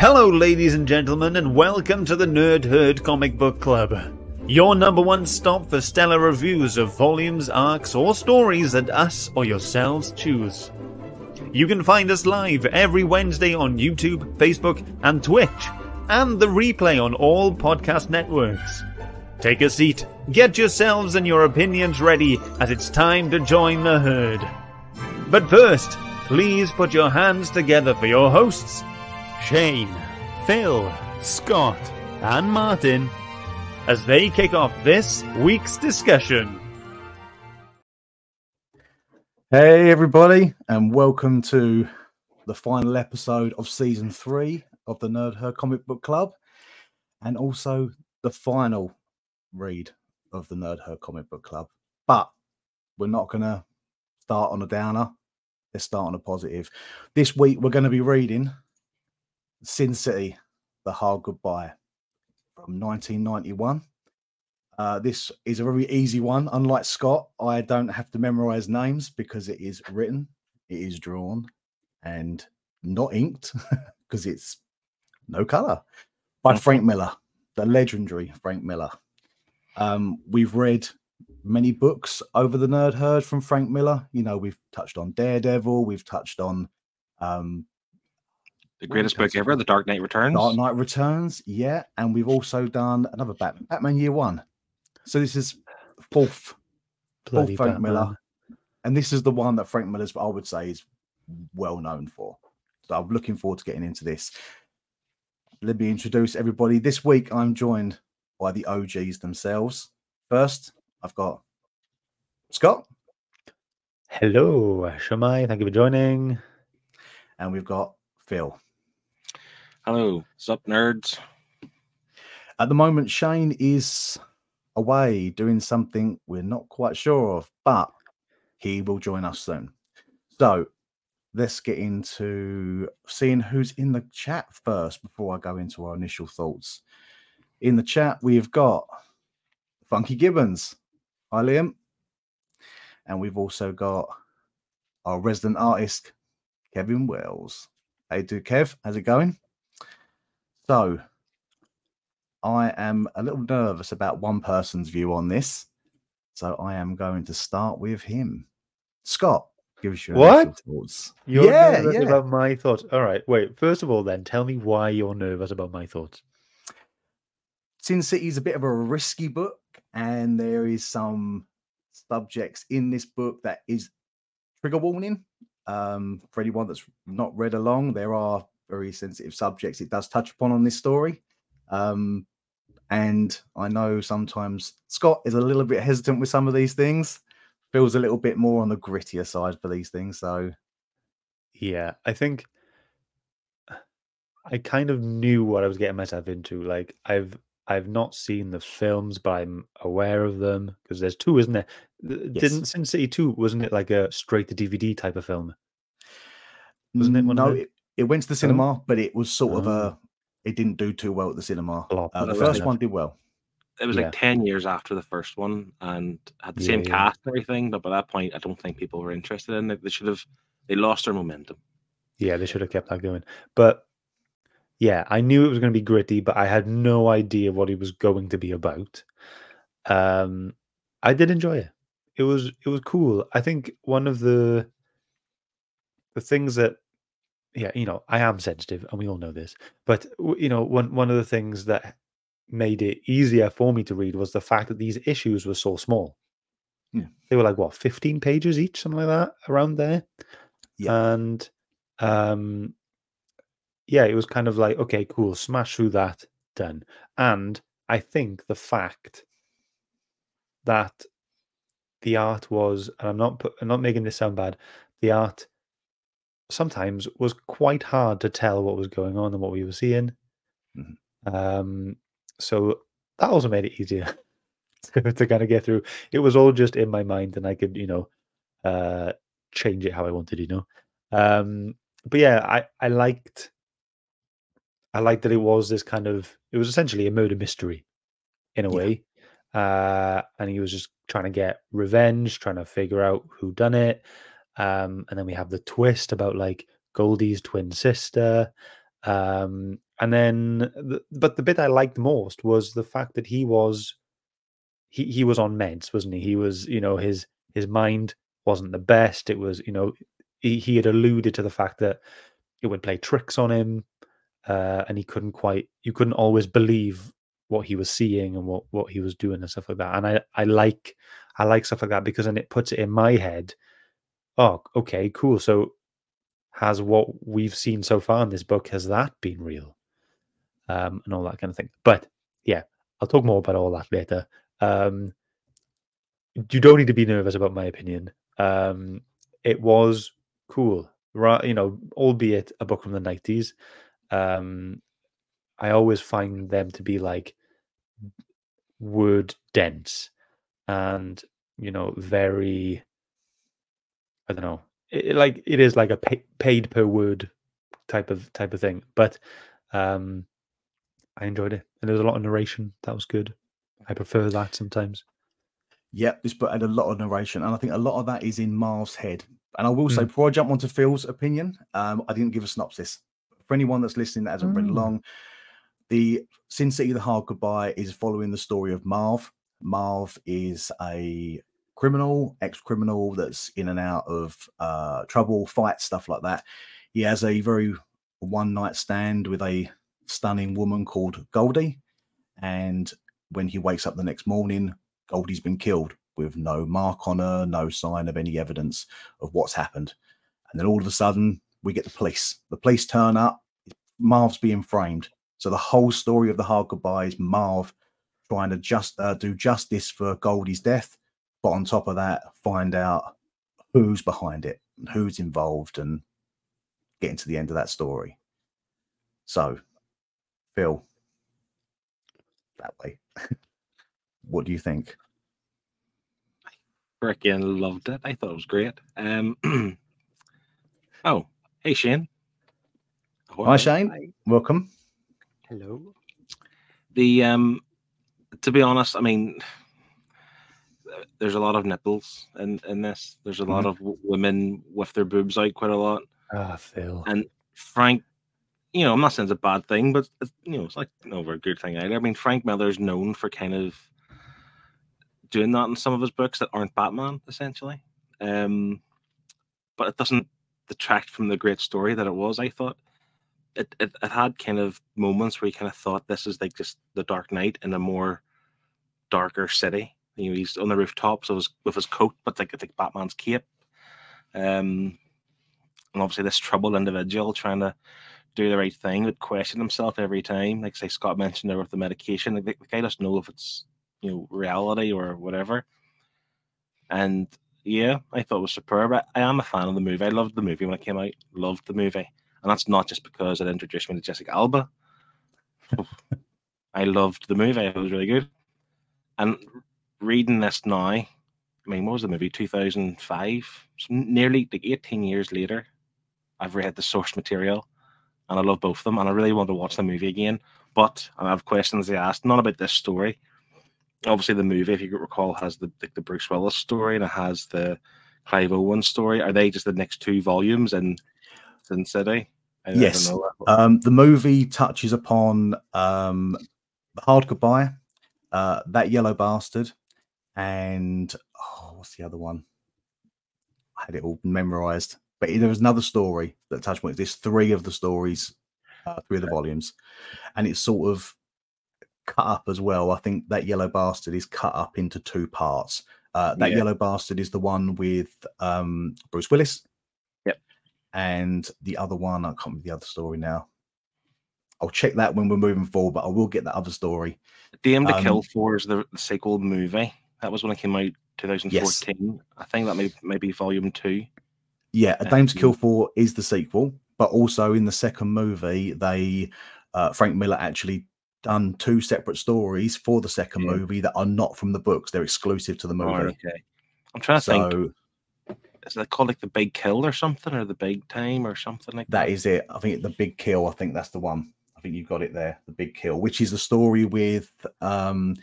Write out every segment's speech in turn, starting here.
Hello, ladies and gentlemen, and welcome to the Nerd Herd Comic Book Club. Your number one stop for stellar reviews of volumes, arcs, or stories that us or yourselves choose. You can find us live every Wednesday on YouTube, Facebook, and Twitch, and the replay on all podcast networks. Take a seat, get yourselves and your opinions ready, as it's time to join the herd. But first, please put your hands together for your hosts, Shane, Phil, Scott, and Martin, as they kick off this week's discussion. Hey, everybody, and welcome to the final episode of season three of the Nerd Herd Comic Book Club, and also the final read of the Nerd Herd Comic Book Club. But we're not going to start on a downer. Let's start on a positive. This week, we're going to be reading Sin City, The Hard Goodbye from 1991. Uh, this is a very easy one. Unlike Scott, I don't have to memorize names because it is written, it is drawn, and not inked because it's no color by Frank Miller, the legendary Frank Miller. Um, we've read many books over the Nerd Herd from Frank Miller. You know, we've touched on Daredevil, we've touched on um, The greatest book ever, The Dark Knight Returns. Dark Knight Returns, yeah, and we've also done another Batman, Batman Year One. So this is fourth, Bloody fourth Frank Miller, and this is the one that Frank Miller's I would say is well known for. So I'm looking forward to getting into this. Let me introduce everybody. This week I'm joined by the OGs themselves. First, I've got Scott, Hello, Shamai. Thank you for joining. and we've got Phil. Hello, sup nerds? At the moment, Shane is away doing something we're not quite sure of, but he will join us soon. So let's get into seeing who's in the chat first before I go into our initial thoughts. In the chat, we've got Funky Gibbons. Hi, Liam. And we've also got our resident artist, Kevin Wells. Hey, do Kev, how's it going? So, I am a little nervous about one person's view on this. So I am going to start with him. Scott, give us your What? thoughts. You're yeah, nervous yeah. about my thoughts. All right, wait. First of all, then, tell me why you're nervous about my thoughts. Sin City is a bit of a risky book, and there is some subjects in this book that is trigger warning. Um, for anyone that's not read along, there are very sensitive subjects it does touch upon on this story. Um, and I know sometimes Scott is a little bit hesitant with some of these things, feels a little bit more on the grittier side for these things. So, Yeah, I think I kind of knew what I was getting myself into. Like I've I've not seen the films, but I'm aware of them because there's two, isn't there? Yes. Didn't Sin City 2, wasn't it like a straight to DVD type of film? Wasn't it one of no, it, it went to the cinema, but it was sort of Oh. a, it didn't do too well at the cinema. Uh, the first one did well. It was Yeah. like 10 years after the first one and had the Yeah, same yeah. cast and everything, but by that point, I don't think people were interested in it. They should have, they lost their momentum. Yeah, they should have kept that going. But yeah, I knew it was going to be gritty, but I had no idea what it was going to be about. Um, I did enjoy it. It was it was cool. I think one of the the things that yeah, you know, I am sensitive, and we all know this. But you know, one one of the things that made it easier for me to read was the fact that these issues were so small. Yeah. They were like what, fifteen pages each, something like that, around there. Yeah. And um, yeah, it was kind of like, okay, cool, smash through that, done. And I think the fact that the art was, and I'm not I'm not making this sound bad, the art sometimes was quite hard to tell what was going on and what we were seeing. Mhm. Um, so that also made it easier to, to kind of get through. It was all just in my mind, and I could, you know, uh, change it how I wanted, you know. Um, but yeah, I I liked I liked that it was this kind of it was essentially a murder mystery in a Yeah. way. Uh, and he was just trying to get revenge, trying to figure out who done it. Um, and then we have the twist about like Goldie's twin sister. Um, and then, the, but the bit I liked most was the fact that he was he he was on meds, wasn't he? He was, you know, his his mind wasn't the best. It was, you know, he, he had alluded to the fact that it would play tricks on him, uh, and he couldn't quite, you couldn't always believe what he was seeing and what what he was doing and stuff like that. And I I like I like stuff like that because then it puts it in my head. Oh, okay, cool. So has what we've seen so far in this book has that been real um, and all that kind of thing but yeah i'll talk more about all that later um, you don't need to be nervous about my opinion um, it was cool right you know albeit a book from the 90s um, i always find them to be like word dense and you know very i don't know it, like it is like a pay, paid per word type of type of thing. But um, I enjoyed it, and there was a lot of narration. That was good. I prefer that sometimes. Yep, this book had a lot of narration, and I think a lot of that is in Marv's head. And I will say, mm. before I jump onto Phil's opinion, um, I didn't give a synopsis. For anyone that's listening that hasn't mm. read along, the Sin City: The Hard Goodbye is following the story of Marv. Marv is a criminal, ex criminal that's in and out of uh, trouble, fights, stuff like that. He has a very one night stand with a stunning woman called Goldie. And when he wakes up the next morning, Goldie's been killed with no mark on her, no sign of any evidence of what's happened. And then all of a sudden, we get the police. The police turn up, Marv's being framed. So the whole story of the hard goodbye is Marv trying to just uh, do justice for Goldie's death but on top of that, find out who's behind it, who's involved, and getting to the end of that story. So, Phil, that way. what do you think? I Freaking loved it. I thought it was great. Um, oh, hey Shane. Hi Shane. Hi. Welcome. Hello. The um, to be honest, I mean, there's a lot of nipples in in this. There's a lot mm-hmm. of women with their boobs out quite a lot. Ah, Phil. And Frank, you know, I'm not saying it's a bad thing, but it's, you know, it's like over a good thing either. I mean, Frank Miller's known for kind of doing that in some of his books that aren't Batman, essentially. Um, but it doesn't detract from the great story that it was. I thought it, it, it had kind of moments where you kind of thought this is like just the Dark Knight in a more darker city you know, he's on the rooftops so with his coat, but like like Batman's cape. Um, and obviously this troubled individual trying to do the right thing, but question himself every time. Like say Scott mentioned there with the medication, like the, the guy doesn't know if it's you know reality or whatever. And yeah, I thought it was superb. I, I am a fan of the movie. I loved the movie when it came out. Loved the movie, and that's not just because it introduced me to Jessica Alba. I loved the movie. It was really good. And reading this now, I mean, what was the movie? 2005? So nearly like 18 years later, I've read the source material and I love both of them. And I really want to watch the movie again. But I have questions they asked, not about this story. Obviously, the movie, if you recall, has the, the, the Bruce Willis story and it has the Clive Owen story. Are they just the next two volumes in Sin City? I, yes. Um, the movie touches upon um, the hard goodbye, uh, that yellow bastard, and oh, what's the other one? I had it all memorized, but there was another story that touched me. There's three of the stories, uh, three of the volumes, and it's sort of cut up as well. I think that yellow bastard is cut up into two parts. Uh, that yeah. yellow bastard is the one with um, Bruce Willis. Yep. And the other one, I can't remember the other story now. I'll check that when we're moving forward, but I will get that other story. Dame to um, Kill For is the, the sequel movie. That was when it came out 2014. Yes. I think that may, may be volume two. Yeah, A Dame to Kill For is the sequel, but also in the second movie, they uh, Frank Miller actually done two separate stories for the second yeah. movie that are not from the books. They're exclusive to the movie. Oh, okay. I'm trying to so, think. Is that called like the Big Kill or something, or the Big Time or something like that? That is it. I think the Big Kill. I think that's the one. I think you got it there. The Big Kill, which is the story with um,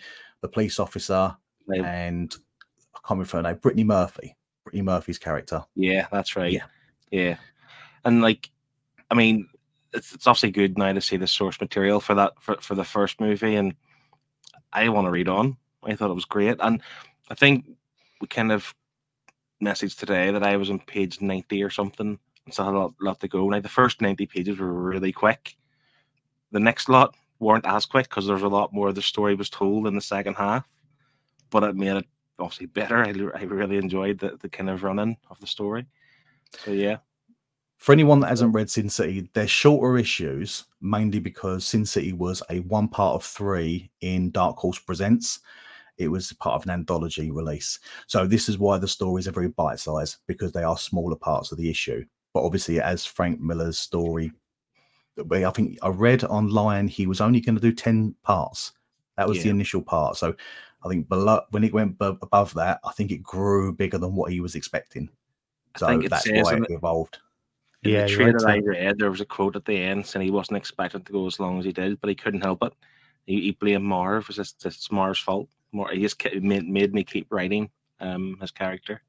the police officer and I can't remember her name, Brittany Murphy. Brittany Murphy's character. Yeah, that's right. Yeah. Yeah. And like, I mean, it's, it's obviously good now to see the source material for that for, for the first movie, and I want to read on. I thought it was great, and I think we kind of messaged today that I was on page ninety or something, and so I had a lot, lot to go. Now the first ninety pages were really quick. The next lot weren't as quick because there's a lot more of the story was told in the second half, but it made it obviously better. I, I really enjoyed the, the kind of running of the story. So yeah. For anyone that hasn't read Sin City, they're shorter issues, mainly because Sin City was a one part of three in Dark Horse Presents. It was part of an anthology release. So this is why the stories are very bite sized because they are smaller parts of the issue. But obviously, as Frank Miller's story, I think I read online he was only going to do 10 parts. That was the initial part. So I think below when it went bu- above that, I think it grew bigger than what he was expecting. I So think it that's why it evolved. In Yeah, the trailer I read, there was a quote at the end saying he wasn't expected to go as long as he did, but he couldn't help it. He, he blamed Marv. It was just, it's Marv's fault. Mar, he just ke- made, made me keep writing um, his character.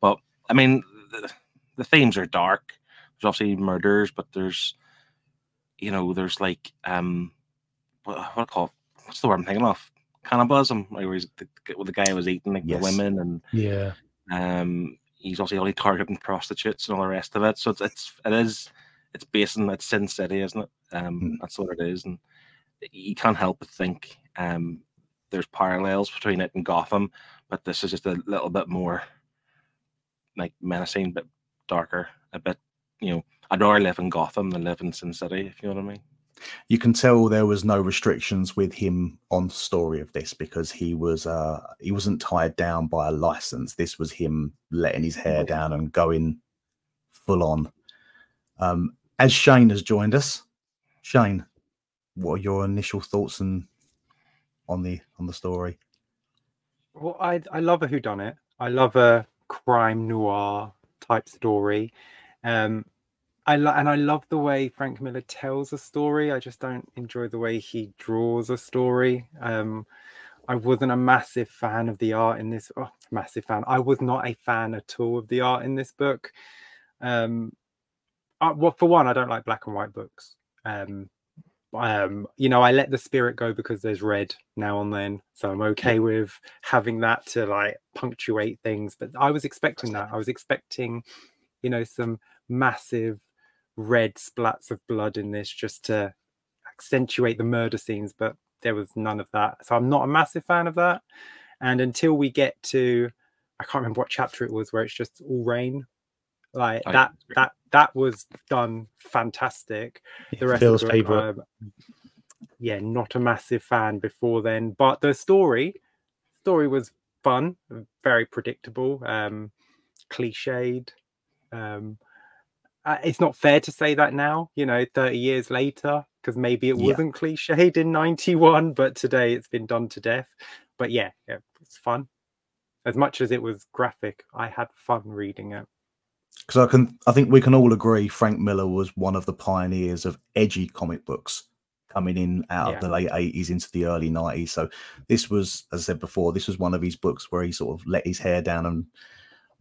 But I mean, the, the themes are dark. There's obviously murders, but there's, you know, there's like, um, what, what do I call it? What's the word I'm thinking of? Cannibalism, like where he's the, the guy was eating like Yes. the women and Yeah. um, he's also only targeting prostitutes and all the rest of it. So it's it's it is it's based on it's Sin City, isn't it? Um, Mm. that's what it is, and you can't help but think um, there's parallels between it and Gotham, but this is just a little bit more like menacing, but darker, a bit you know. I'd rather live in Gotham than live in Sin City, if you know what I mean. You can tell there was no restrictions with him on the story of this because he was uh he wasn't tied down by a license this was him letting his hair down and going full on um as shane has joined us shane what are your initial thoughts and on the on the story Well, I I love a whodunit. I love a crime noir type story. Um, I lo- and I love the way Frank Miller tells a story. I just don't enjoy the way he draws a story. Um, I wasn't a massive fan of the art in this. Oh, massive fan. I was not a fan at all of the art in this book. Um, uh, well, for one, I don't like black and white books. Um, um, you know, I let the spirit go because there's red now and then, so I'm okay with having that to like punctuate things. But I was expecting that. I was expecting, you know, some massive red splats of blood in this just to accentuate the murder scenes, but there was none of that. So I'm not a massive fan of that. And until we get to, I can't remember what chapter it was where it's just all rain. Like I that, agree. that, that was done fantastic the rest Phil's of the book, um, yeah, not a massive fan before then. But the story, story was fun, very predictable, um, cliched. Um, it's not fair to say that now, you know, 30 years later, because maybe it Yeah. wasn't cliched in 91, but today it's been done to death. But yeah, yeah, it's fun. As much as it was graphic, I had fun reading it. because i can i think we can all agree frank miller was one of the pioneers of edgy comic books coming in out Yeah. of the late 80s into the early 90s so this was as i said before this was one of his books where he sort of let his hair down and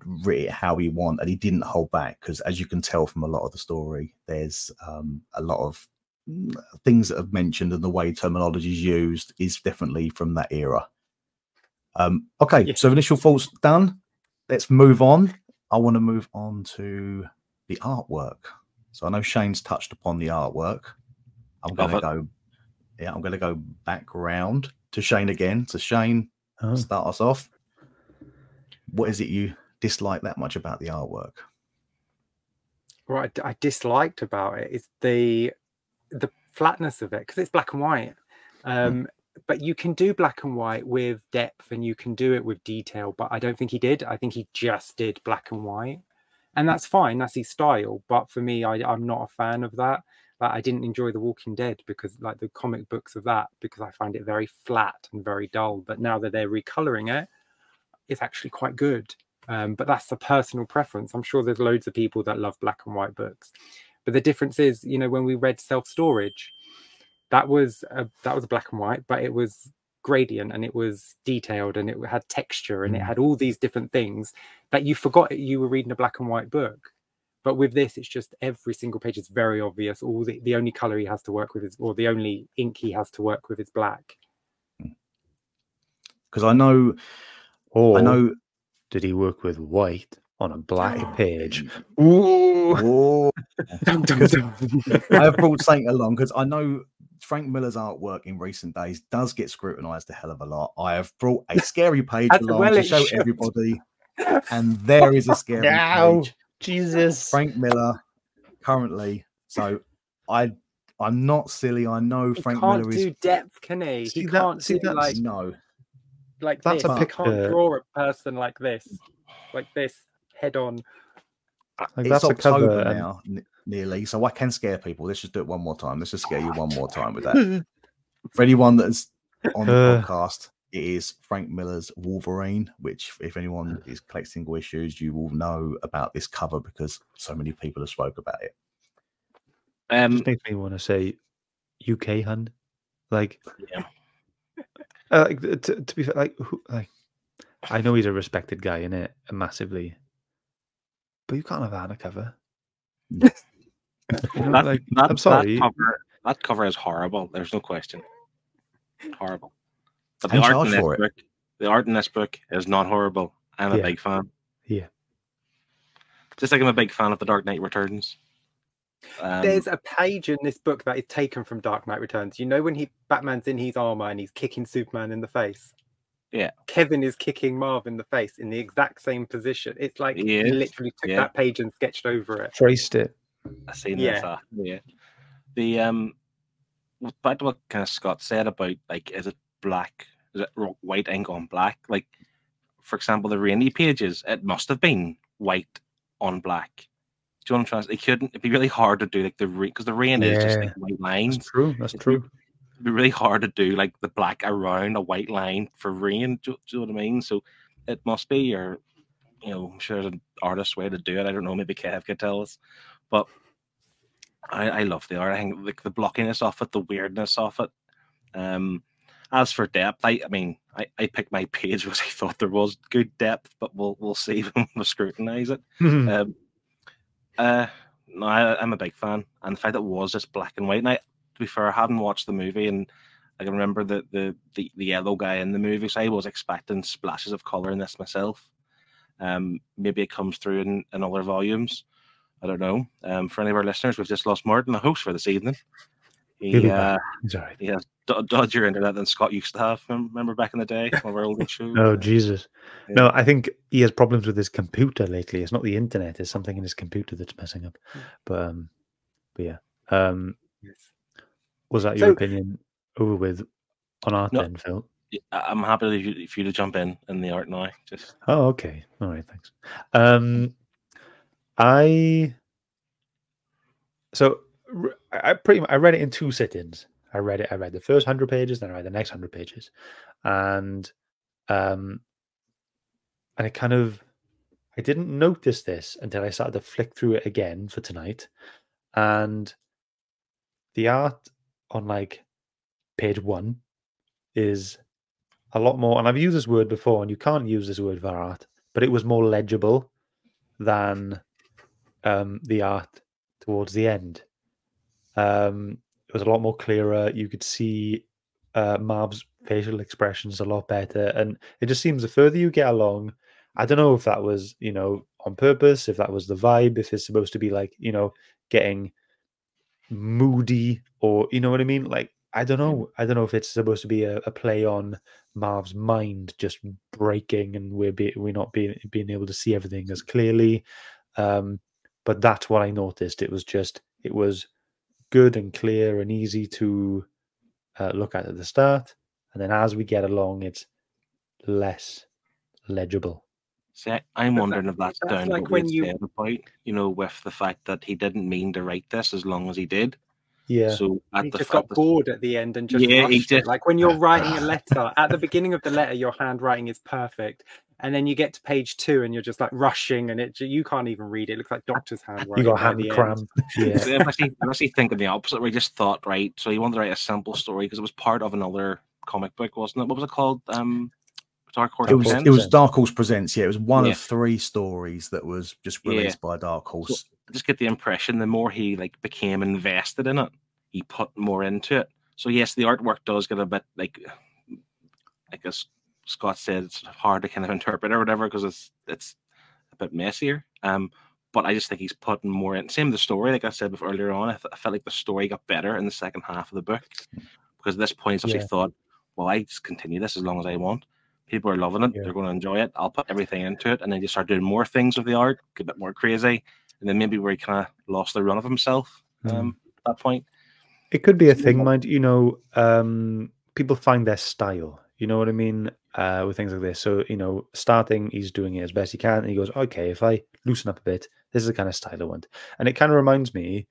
writ it how he want and he didn't hold back because as you can tell from a lot of the story there's um, a lot of mm, things that have mentioned and the way terminology is used is definitely from that era. Um okay Yeah. so initial thoughts done. Let's move on. I want to move on to the artwork. So i know shane's touched upon the artwork. I'm Love going to it. go yeah i'm going to go back round to shane again. So shane Oh. start us off. What is it you dislike that much about the artwork what I disliked about it is the the flatness of it because it's black and white. Um, But you can do black and white with depth, and you can do it with detail. But I don't think he did. I think he just did black and white, and that's fine. That's his style. But for me, I, I'm not a fan of that. Like I didn't enjoy The Walking Dead because, like the comic books of that, because I find it very flat and very dull. But now that they're recoloring it, it's actually quite good. Um, but that's a personal preference. I'm sure there's loads of people that love black and white books. But the difference is, you know, when we read Self Storage, that was a, that was black and white, but it was gradient and it was detailed and it had texture and it Mm. had all these different things that you forgot you were reading a black and white book. But with this, it's just every single page is very obvious. All the, the only color he has to work with is, or the only ink he has to work with is black. Because I know, Or I know. Did he work with white on a black oh, page? Oh, Dum, dum, dum. I have brought something along because I know Frank Miller's artwork in recent days does get scrutinized a hell of a lot. I have brought a scary page along well to show should. everybody, and there is a scary Ow. page. Jesus. Frank Miller currently. So I, I'm not silly. I know He Frank can't Miller do is depth, can he? See, he that- can't see, do that's- like no. Like that's this. a He can't draw a person like this, like this, head on. Like, it's that's a October cover. and- now, n- nearly. So I can scare people. Let's just do it one more time. Let's just scare you one more time with that. For anyone that's on the Uh. podcast, it is Frank Miller's Wolverine, which, if anyone is collecting single issues, you will know about this cover because so many people have spoke about it. Um, just makes me want to say UK hand. Like, Yeah. Uh, like to, to be fair, like, who, like, I know he's a respected guy in it massively, but you can't have that on a cover. You know, that, like, that, I'm sorry. That cover, that cover is horrible. There's no question. Horrible. But the And art in this for it. book, the art in this book is not horrible. I'm a Yeah. big fan. Yeah. Just like I'm a big fan of The Dark Knight Returns. Um, There's a page in this book that is taken from Dark Knight Returns. You know when he Batman's in his armor and he's kicking Superman in the face. Yeah. Kevin is kicking Marv in the face in the exact same position. It's like He he literally took yeah. that page and sketched over it. Traced it. I seen Yeah. this. Uh, yeah. The um, back to what kind of Scott said about like, is it black? Is it white ink on black? Like, for example, the rainy pages. It must have been white on black. Do you know what I'm trying to say? It couldn't. It'd be really hard to do like the rain because the rain is just like white lines. That's true. That's It'd true. It'd be really hard to do like the black around a white line for rain. Do, do you know what I mean? So it must be, or you know, I'm sure there's an artist way to do it. I don't know. Maybe Kev could tell us, but I, I love the art. I think like the blockiness of it, the weirdness of it. Um, as for depth, I, I mean, I, I picked my page because I thought there was good depth, but we'll we'll see when we scrutinize it. Um, uh, no, I, I'm a big fan, and the fact that it was just black and white. And I, to be fair, I haven't watched the movie, and I can remember the the the, the yellow guy in the movie, so I was expecting splashes of color in this myself. Um, maybe it comes through in, in other volumes. I don't know. Um, for any of our listeners, we've just lost Martin, the host for this evening. He, uh. He's all right. he has d- dodgier internet than Scott used to have. Remember, back in the day, one of our older shows. Oh Jesus! Yeah. No, I think he has problems with his computer lately. It's not the internet; it's something in his computer that's messing up. But um, but yeah. Um, Yes. was that your So- opinion over with on art No. then, Phil? I'm happy if you, if you to jump in in the art now. Just Oh, okay. All right, thanks. Um, I so r- I I pretty I read it in two sittings. I read it. I read the first hundred pages, then I read the next hundred pages, and um, and it kind of I didn't notice this until I started to flick through it again for tonight, and the art on like page one is a lot more, and I've used this word before, and you can't use this word for art, but it was more legible than um, the art towards the end. Um, it was a lot more clearer. You could see uh, Marv's facial expressions a lot better, and it just seems the further you get along, I don't know if that was you know on purpose, if that was the vibe, if it's supposed to be like you know getting moody or you know what I mean. Like I don't know. I don't know if it's supposed to be a, a play on Marv's mind just breaking and we're be, we're not being being able to see everything as clearly. Um, but that's what I noticed. It was just it was good and clear and easy to uh, look at at the start, and then as we get along, it's less legible. See, I, I'm But that- wondering if that's, that's down to like what we when you- said about, you know, with the fact that he didn't mean to write this as long as he did. Yeah, So at he the just fa- got bored at the end and just Yeah, he rushed it. like when you're writing a letter at the beginning of the letter your handwriting is perfect and then you get to page two and you're just like rushing and it you can't even read it, it looks like doctor's handwriting you got by hand the end. cramp. Yeah, See, I'm actually, I'm actually thinking the opposite. Where he just thought, right? So he wanted to write a simple story because it was part of another comic book, wasn't it? What was it called? Um, Dark Horse. It was Presents? it was Dark Horse Presents. Yeah, it was one Yeah. of three stories that was just Yeah. released by Dark Horse. I just get the impression the more he like became invested in it, he put more into it. So yes, the artwork does get a bit like, I guess Scott said, it's hard to kind of interpret or whatever because it's it's a bit messier. Um, but I just think he's putting more in. Same the story, like I said before earlier on. I, th- I felt like the story got better in the second half of the book because at this point he's actually Yeah. thought, well, I just continue this as long as I want. People are loving it. Yeah. They're going to enjoy it. I'll put everything into it, and then you start doing more things with the art, get a bit more crazy, and then maybe where he kind of lost the run of himself Hmm. um, at that point. It could be a thing, mind you know. Um, people find their style. You know what I mean uh, with things like this. So you know, starting, he's doing it as best he can, and he goes, "Okay, if I loosen up a bit, this is the kind of style I want." And it kind of reminds me,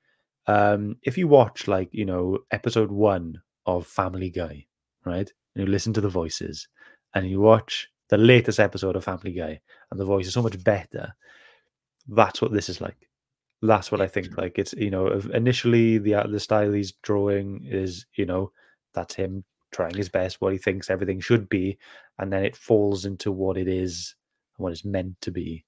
um, if you watch like you know episode one of Family Guy, right, and you listen to the voices, and you watch the latest episode of Family Guy, and the voice is so much better. That's what this is like that's what I think. Like it's you know initially the the style he's drawing is you know that's him trying his best, what he thinks everything should be, and then it falls into what it is, and what it's meant to be.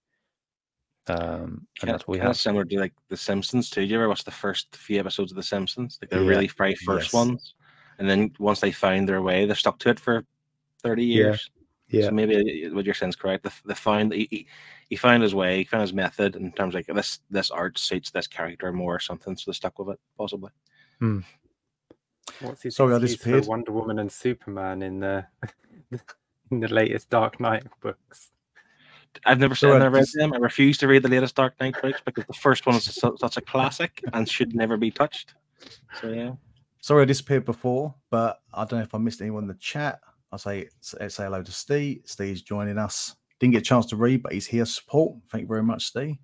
Um, and that's what we kind of have. similar to like The Simpsons too. Did you ever watch the first few episodes of The Simpsons? Like the Yeah. really very first Yes. ones, and then once they found their way, they're stuck to it for thirty years. Yeah, So maybe uh, what you're saying is correct. The, the found he, he, he found his way, he found his method in terms of like this this art suits this character more or something, so they stuck with it possibly. What's his Sorry, I excuse for disappeared. Wonder Woman and Superman in the in the latest Dark Knight books. I've never seen, I read just- them. I refuse to read the latest Dark Knight books because the first one is such a classic and should never be touched. So yeah, Sorry, I disappeared before, but I don't know if I missed anyone in the chat. I'll say say eh, say hello to Steve. Steve's joining us. Didn't get a chance to read, but he's here support. Thank you very much, Steve.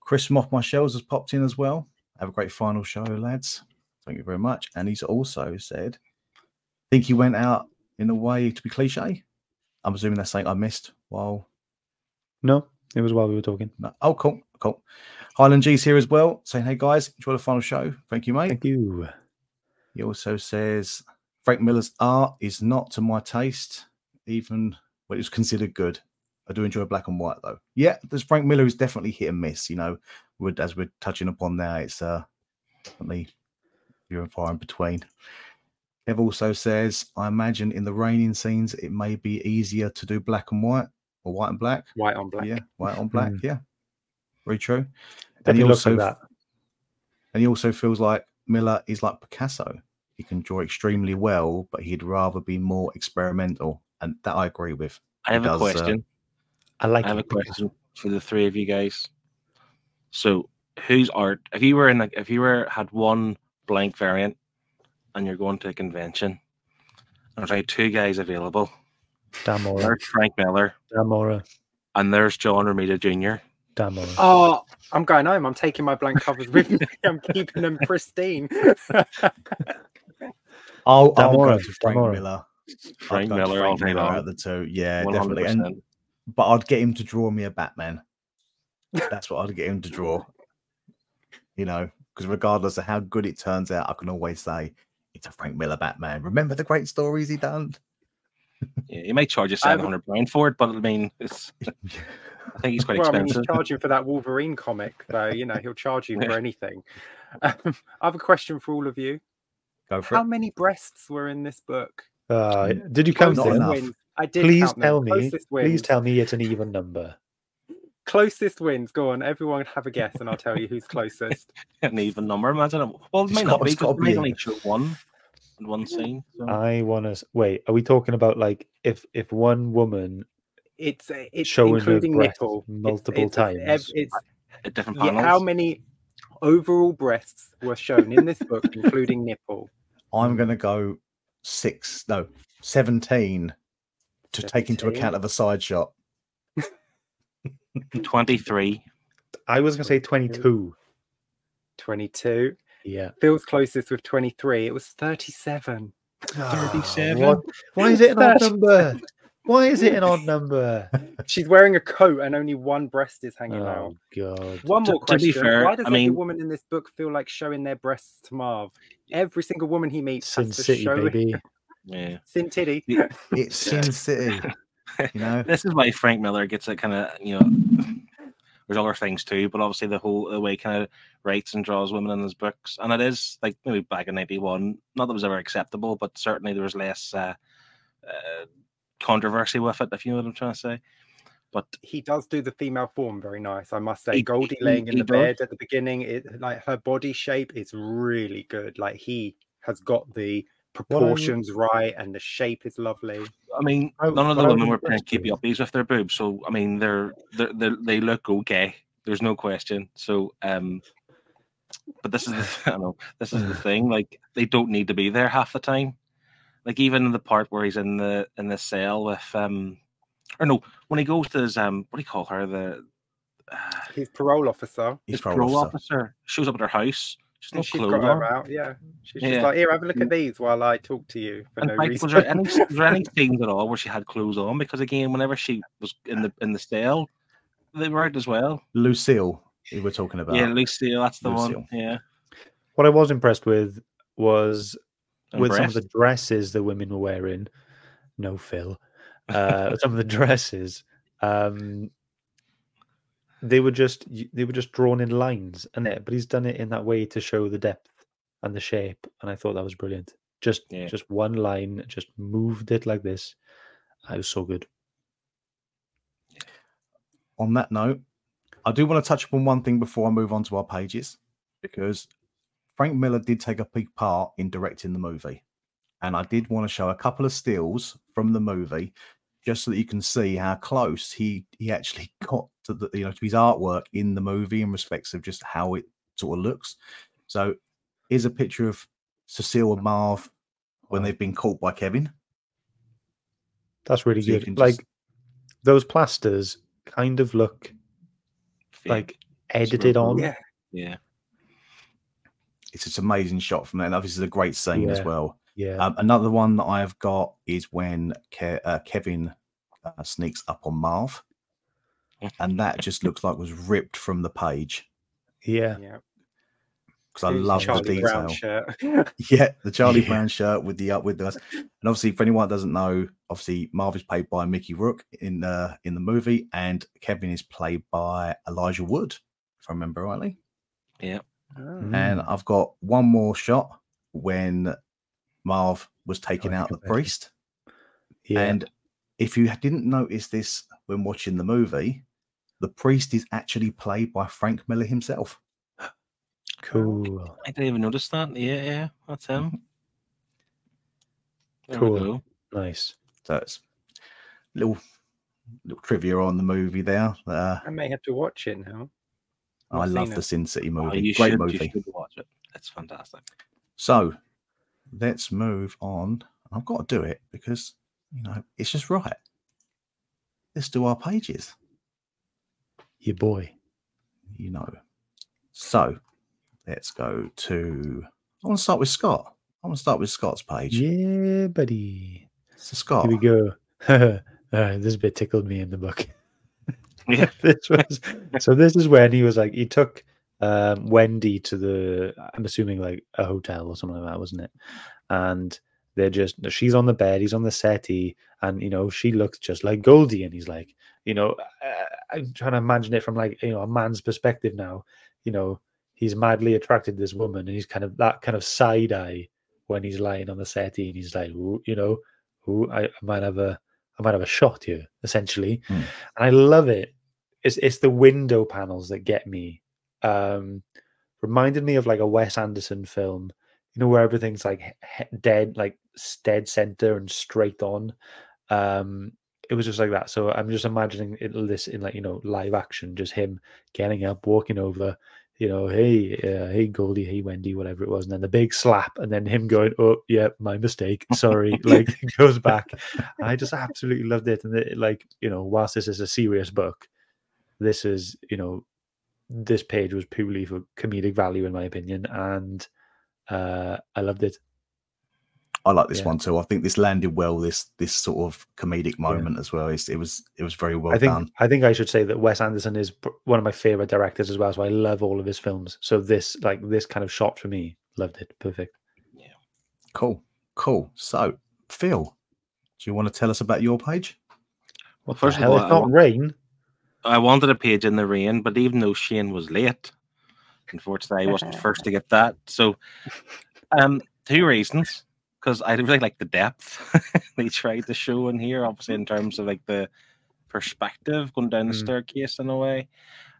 Chris from Off My Shelves has popped in as well. Have a great final show, lads. Thank you very much. And he's also said, "I think he went out in a way to be cliche. I'm assuming that's something I missed while no, it was while we were talking. no. Oh, cool, cool. Highland G's here as well, saying, "Hey guys, enjoy the final show. Thank you, mate." Thank you. He also says Frank Miller's art is not to my taste, even when it was considered good. I do enjoy black and white though. Yeah, there's Frank Miller is definitely hit and miss. You know, as we're touching upon now, it's uh definitely you're far in between. Kev also says, I imagine in the raining scenes it may be easier to do black and white or white and black. White on black. Yeah, white on black. Mm. Yeah, very true. And he Definitely looks like also that. and he also feels like Miller is like Picasso. He can draw extremely well, but he'd rather be more experimental. And that I agree with. I have a does, uh, question. I like. I have a it because- question for the three of you guys. So, whose art? If you were in like, if you were had one blank variant, and you're going to a convention, and there's like two guys available. Damora, There's Frank Miller, Damora, and there's John Romita Jr. Damora. Oh, I'm going home. I'm taking my blank covers with me. I'm keeping them pristine. I'll, I'll go to Frank Damora. Miller. Frank Miller all Frank day Miller long. out of the two. Yeah, 100%. definitely. And but I'd get him to draw me a Batman. That's what I'd get him to draw. You know, because regardless of how good it turns out, I can always say it's a Frank Miller Batman. Remember the great stories he done? Yeah, he may charge you I have seven a- hundred pound for it, but I mean, it's, I think he's quite well, I mean, expensive. he's charging for that Wolverine comic, though. You know, he'll charge you for anything. Um, I have a question for all of you. Go for How it. many breasts were in this book? Uh, did you count Not them? enough. I did. Please count them. tell me. Please tell me it's an even number. Closest wins. Go on, everyone, have a guess, and I'll tell you who's closest. An even number, imagine. It. Well, it It's might got- not be. gotta because They be might only in. show one in one scene. so- I want to wait. Are we talking about like if if one woman It's uh, it's Showing her including breasts nipple multiple it's a- ev- times? It's at different yeah, how many overall breasts were shown in this book, including nipple? I'm going to go six, no, 17 to take into account of a side shot. Twenty-three. I was gonna say twenty-two. Twenty-two. Yeah. Phil's closest with twenty-three. It was thirty-seven. Thirty-seven. What? Why is it an odd number? Why is it an odd number? She's wearing a coat and only one breast is hanging Oh out. god. One To- more to be question. fair, Why does I every mean- woman in this book feel like showing their breasts to Marv? Every single woman he meets Sin has to City, show baby. Yeah. Sin Titty. Yeah. It's Sin City, you know. This is why Frank Miller gets a kind of you know there's other things too, but obviously the whole the way kind of writes and draws women in his books, and it is like maybe back in '91, not that it was ever acceptable, but certainly there was less uh, uh, controversy with it, if you know what I'm trying to say. But he does do the female form very nice, I must say. He- Goldie laying in he the bed at the beginning, it like her body shape is really good. Like he has got the proportions right, and the shape is lovely. I mean, none of the women were playing impressed keepy with- uppies with their boobs, so I mean, they're, they're, they're they look okay. There's no question. So, um, but this is the I don't know this is the thing. Like they don't need to be there half the time. Like even in the part where he's in the in the cell with um, or no, when he goes to his um, what do you call her the uh, His parole officer, He's his parole parole officer. officer shows up at her house. She's no and she's clothes got her out. Yeah, she's Yeah. just like, here, have a look at these while I talk to you for And no like, reason. was there any was there any scenes at all where she had clothes on? Because again, whenever she was in the in the cell, they were out as well. Lucille, we were talking about. Yeah, Lucille, that's the Lucille. one. Yeah, What I was impressed with was And with some of the dresses the women were wearing. No, Phil. Uh, some of the dresses, um, they were just they were just drawn in lines, and it, but he's done it in that way to show the depth and the shape, and I thought that was brilliant. Just Yeah. just one line, just moved it like this. It was so good. on that note, I do want to touch upon one thing before I move on to our pages, because Frank Miller did take a big part in directing the movie. And I did want to show a couple of stills from the movie just so that you can see how close he he actually got to the you know to his artwork in the movie in respects of just how it sort of looks. So here's a picture of Lucille and Marv when they've been caught by Kevin. That's really So good. can Like those plasters kind of look Fake. like edited on. yeah, yeah, It's just amazing shot from there. And obviously, it's a great scene as well. Yeah. Um, another one that I've got is when Ke- uh, Kevin uh, sneaks up on Marv, and that just looks like was ripped from the page yeah. yeah. because I love Charlie the Brown detail. shirt. Yeah, the Charlie Yeah. Brown shirt with the up with the, and obviously for anyone that doesn't know, obviously Marv is played by Mickey Rourke in the in the movie, and Kevin is played by Elijah Wood, if I remember rightly. yeah. Oh. And I've got one more shot when Marv was taking Oh, out the priest. yeah. And if you didn't notice this when watching the movie, the priest is actually played by Frank Miller himself. cool. I didn't even notice that. Yeah, yeah, that's him. There Cool. Nice. So it's little little trivia on the movie there. Uh, I may have to watch it now. I Not love seen the. Sin City Oh, movie. you Great should, movie. You should watch it. It's fantastic. So let's move on. I've got to do it because you know it's just right. Let's do our pages. Your boy. you know. So let's go to. I want to start with Scott. I want to start with Scott's page. Yeah, buddy. So Scott, Here we go. uh, this bit tickled me in the book. Yeah. this was so. This is when he was like he took um, Wendy to the. I'm assuming like a hotel or something like that, wasn't it? And they're just she's on the bed, he's on the settee, and you know she looks just like Goldie, and he's like, you know, uh, I'm trying to imagine it from like you know a man's perspective now. You know, he's madly attracted to this woman, and he's kind of that kind of side eye when he's lying on the settee, and he's like, "Ooh, you know, ooh, I, I might have a, I might have a shot here, essentially. Hmm. And I love it. It's it's the window panels that get me. Um, reminded me of like a Wes Anderson film, you know, where everything's like he- dead, like dead center and straight on. Um, it was just like that. So I'm just imagining it, this in like you know live action, just him getting up, walking over, you know, hey, uh, hey Goldie, hey Wendy, whatever it was, and then the big slap, and then him going, oh yeah, my mistake, sorry, like goes back. I just absolutely loved it, and it, like you know, whilst this is a serious book, this is you know, this page was purely for comedic value in my opinion, and uh I loved it. I like this yeah. one too. I think this landed well. This this sort of comedic moment as well. It's, it was it was very well I think done. I think I should say that Wes Anderson is one of my favorite directors as well. So I love all of his films. So this like this kind of shot for me, loved it. Perfect. Yeah. Cool, cool. So Phil, do you want to tell us about your page? What First the of all, It's I not want- rain. I wanted a page in the rain, but even though Shane was late, unfortunately, I wasn't first to get that. So, um, two reasons because I really like the depth they tried to show in here, obviously in terms of like the perspective going down the Mm. staircase in a way.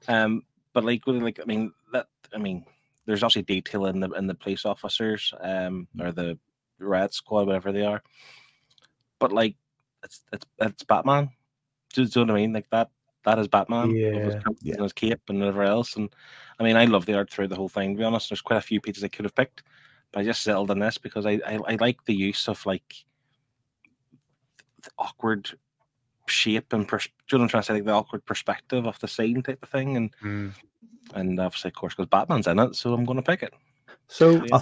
Um, but like, really, like I mean that I mean, there's obviously detail in the in the police officers, um, or the red squad, whatever they are. But like, it's it's it's Batman. Do, do you know what I mean? Like that that is Batman. with his Yeah. Yeah. his cape and whatever else. And I mean, I love the art through the whole thing. To be honest, there's quite a few pieces I could have picked, but I just settled on this because I I, I like the use of like the awkward shape and pers- do you know what I'm trying to say? Like the awkward perspective of the scene type of thing, and Mm. and obviously, of course, because Batman's in it, so I'm going to pick it. So Yeah.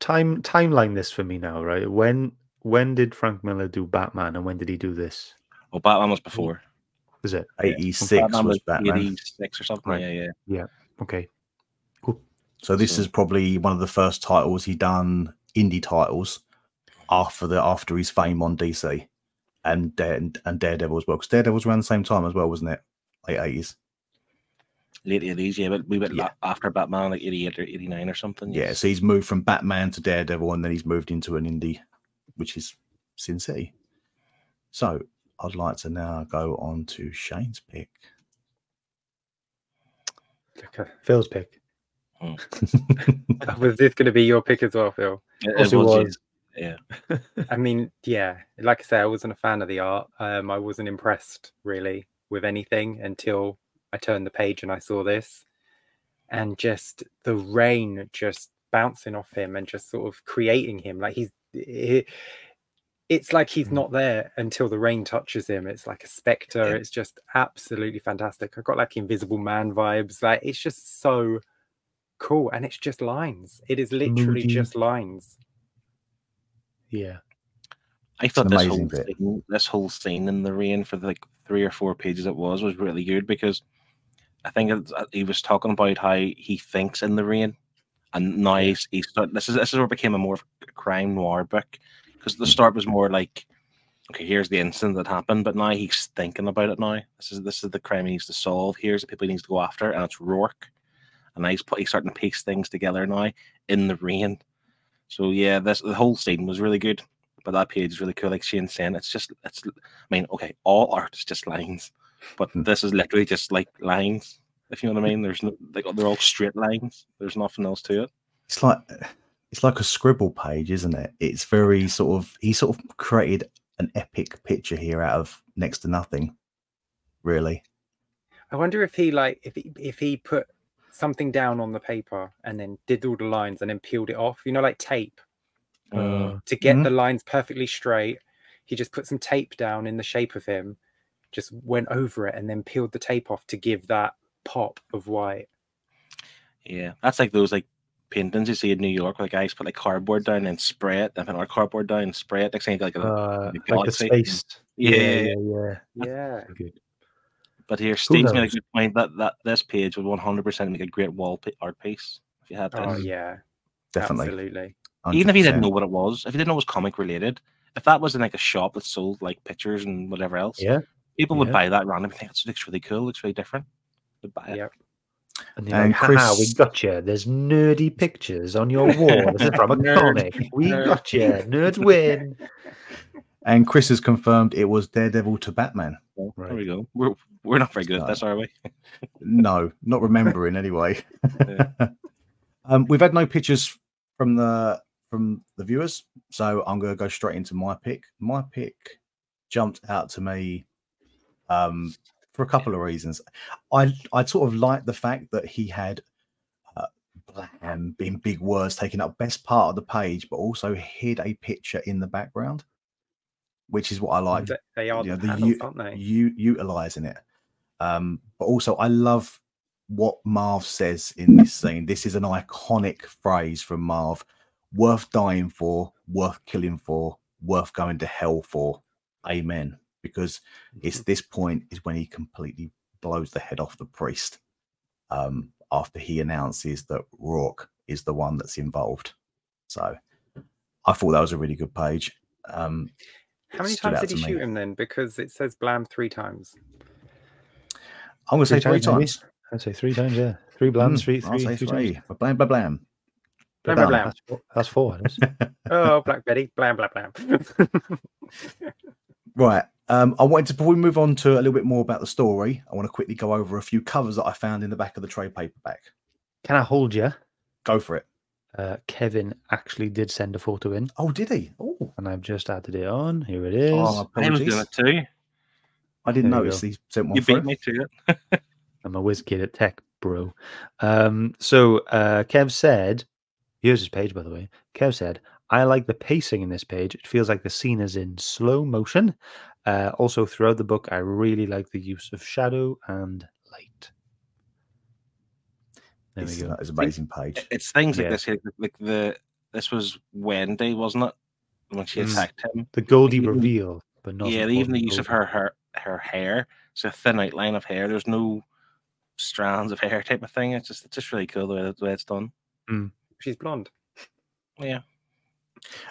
time timeline this for me now, right? When when did Frank Miller do Batman, and when did he do this? Well, Batman was before. Is it 86 Batman was Batman. 86 or something. Right. Yeah, yeah. okay? So this So- is probably one of the first titles he done indie titles after the after his fame on DC and Dare, and Daredevil as well. Because Daredevil was around the same time as well, wasn't it? Late eighties. Late 80s, yeah, but we went Yeah. after Batman, like 88 or 89 or something. Yeah, so he's moved from Batman to Daredevil, and then he's moved into an indie, which is Sin City. So I'd like to now go on to Shane's pick. Okay. Phil's pick. Was this going to be your pick as well, Phil? It, it it was, was. yeah. I mean, yeah, like I say, I wasn't a fan of the art. Um, I wasn't impressed really with anything until I turned the page and I saw this, and just the rain just bouncing off him and just sort of creating him like he's. It, it's like he's Mm. not there until the rain touches him. It's like a specter. Yeah. It's just absolutely fantastic. I got like Invisible Man vibes. Like it's just so cool, and it's just lines. It is literally Moody. just lines. Yeah. I thought this whole, bit. scene, this whole scene in the rain for the like three or four pages it was was really good because I think it's, uh, he was talking about how he thinks in the rain, and now he's, he's this is this is where it became a more crime noir book because the start was more like okay here's the incident that happened, but now he's thinking about it now. This is this is the crime he needs to solve. Here's the people he needs to go after, and it's Rourke, and now he's put, he's starting to piece things together now in the rain. So yeah, this the whole scene was really good. But that page is really cool. Like Shane's saying, it's just it's. I mean, okay, all art is just lines, but Hmm. this is literally just like lines. If you know what I mean, there's no like they're all straight lines. There's nothing else to it. it's like it's like a scribble page, isn't it? It's very sort of he sort of created an epic picture here out of next to nothing, really. I wonder if he like if he, if he put something down on the paper and then did all the lines and then peeled it off. You know, like tape Uh, to get Mhm. the lines perfectly straight. He just put some tape down in the shape of him, just went over it and then peeled the tape off to give that pop of white. Yeah, that's like those like paintings you see in New York, where the guys put like cardboard down and spray it, then put our cardboard down and spray it. Next thing you get like a uh, the like the galaxy. space. yeah, yeah, yeah. Yeah. Good. But here, Steve's made a good point that that this page would 100 percent make a great wall pi- art piece if you had oh, this. Oh yeah. Definitely. Absolutely. Even if you didn't know what it was, if you didn't know it was comic related, if that was in like a shop that sold like pictures and whatever else, Yeah. people would buy that randomly. Think it looks really cool, looks really different. Would buy it. Yep. And you're And like, haha, we got you. There's nerdy pictures on your wall. This is from a Nerd. comic. We Nerd. got you. Nerds win. And Chris has confirmed it was Daredevil to Batman. Well, There we go. We're we're not very good at No. this, are we? No, not remembering anyway. Yeah. um, we've had no pictures from the from the viewers, so I'm going to go straight into my pick. My pick jumped out to me um, for a couple of reasons. I I sort of like the fact that he had uh, blam in big words taking up best part of the page, but also hid a picture in the background, which is what I like They are you know, the panels, u- aren't they? you utilizing it. Um, but also, I love what Marv says in this scene. This is an iconic phrase from Marv: "Worth dying for, worth killing for, worth going to hell for." Amen. Because it's this point is when he completely blows the head off the priest. Um, after he announces that Rourke is the one that's involved. So, I thought that was a really good page. Um, How many times did he to me. shoot him then? Because it says blam three times. I'm going to say three maybe. times. I'd say three times, yeah. Three blams, Mm, three, I'll three, say three three. times. Blam, blam, blam. Blam, blam, blam. That's four. That's four. Oh, Black Betty. Blam, blam, blam. Right. Um, I wanted to, before we move on to a little bit more about the story, I want to quickly go over a few covers that I found in the back of the trade paperback. Can I hold you? Go for it. Uh, Kevin actually did send a photo in, Oh, did he? Oh, and I've just added it on. Here it is. oh I was doing apologies. it too. I didn't There notice he sent one You through. beat me to it. I'm a whiz kid at tech, bro. Um, so uh, Kev said, here's his page, by the way. Kev said, I like the pacing in this page. It feels like the scene is in slow motion. Uh, also, throughout the book, I really like the use of shadow and light. There we It's, go. it's an amazing page. It's things like Yeah. this. Like, like the this was Wendy, wasn't it? When she Mm. attacked him. The Goldie even- reveal, but not yeah, even the ordinary use of her her her hair. It's a thin outline of hair. There's no strands of hair type of thing. It's just it's just really cool the way, the way it's done. She's blonde. Yeah.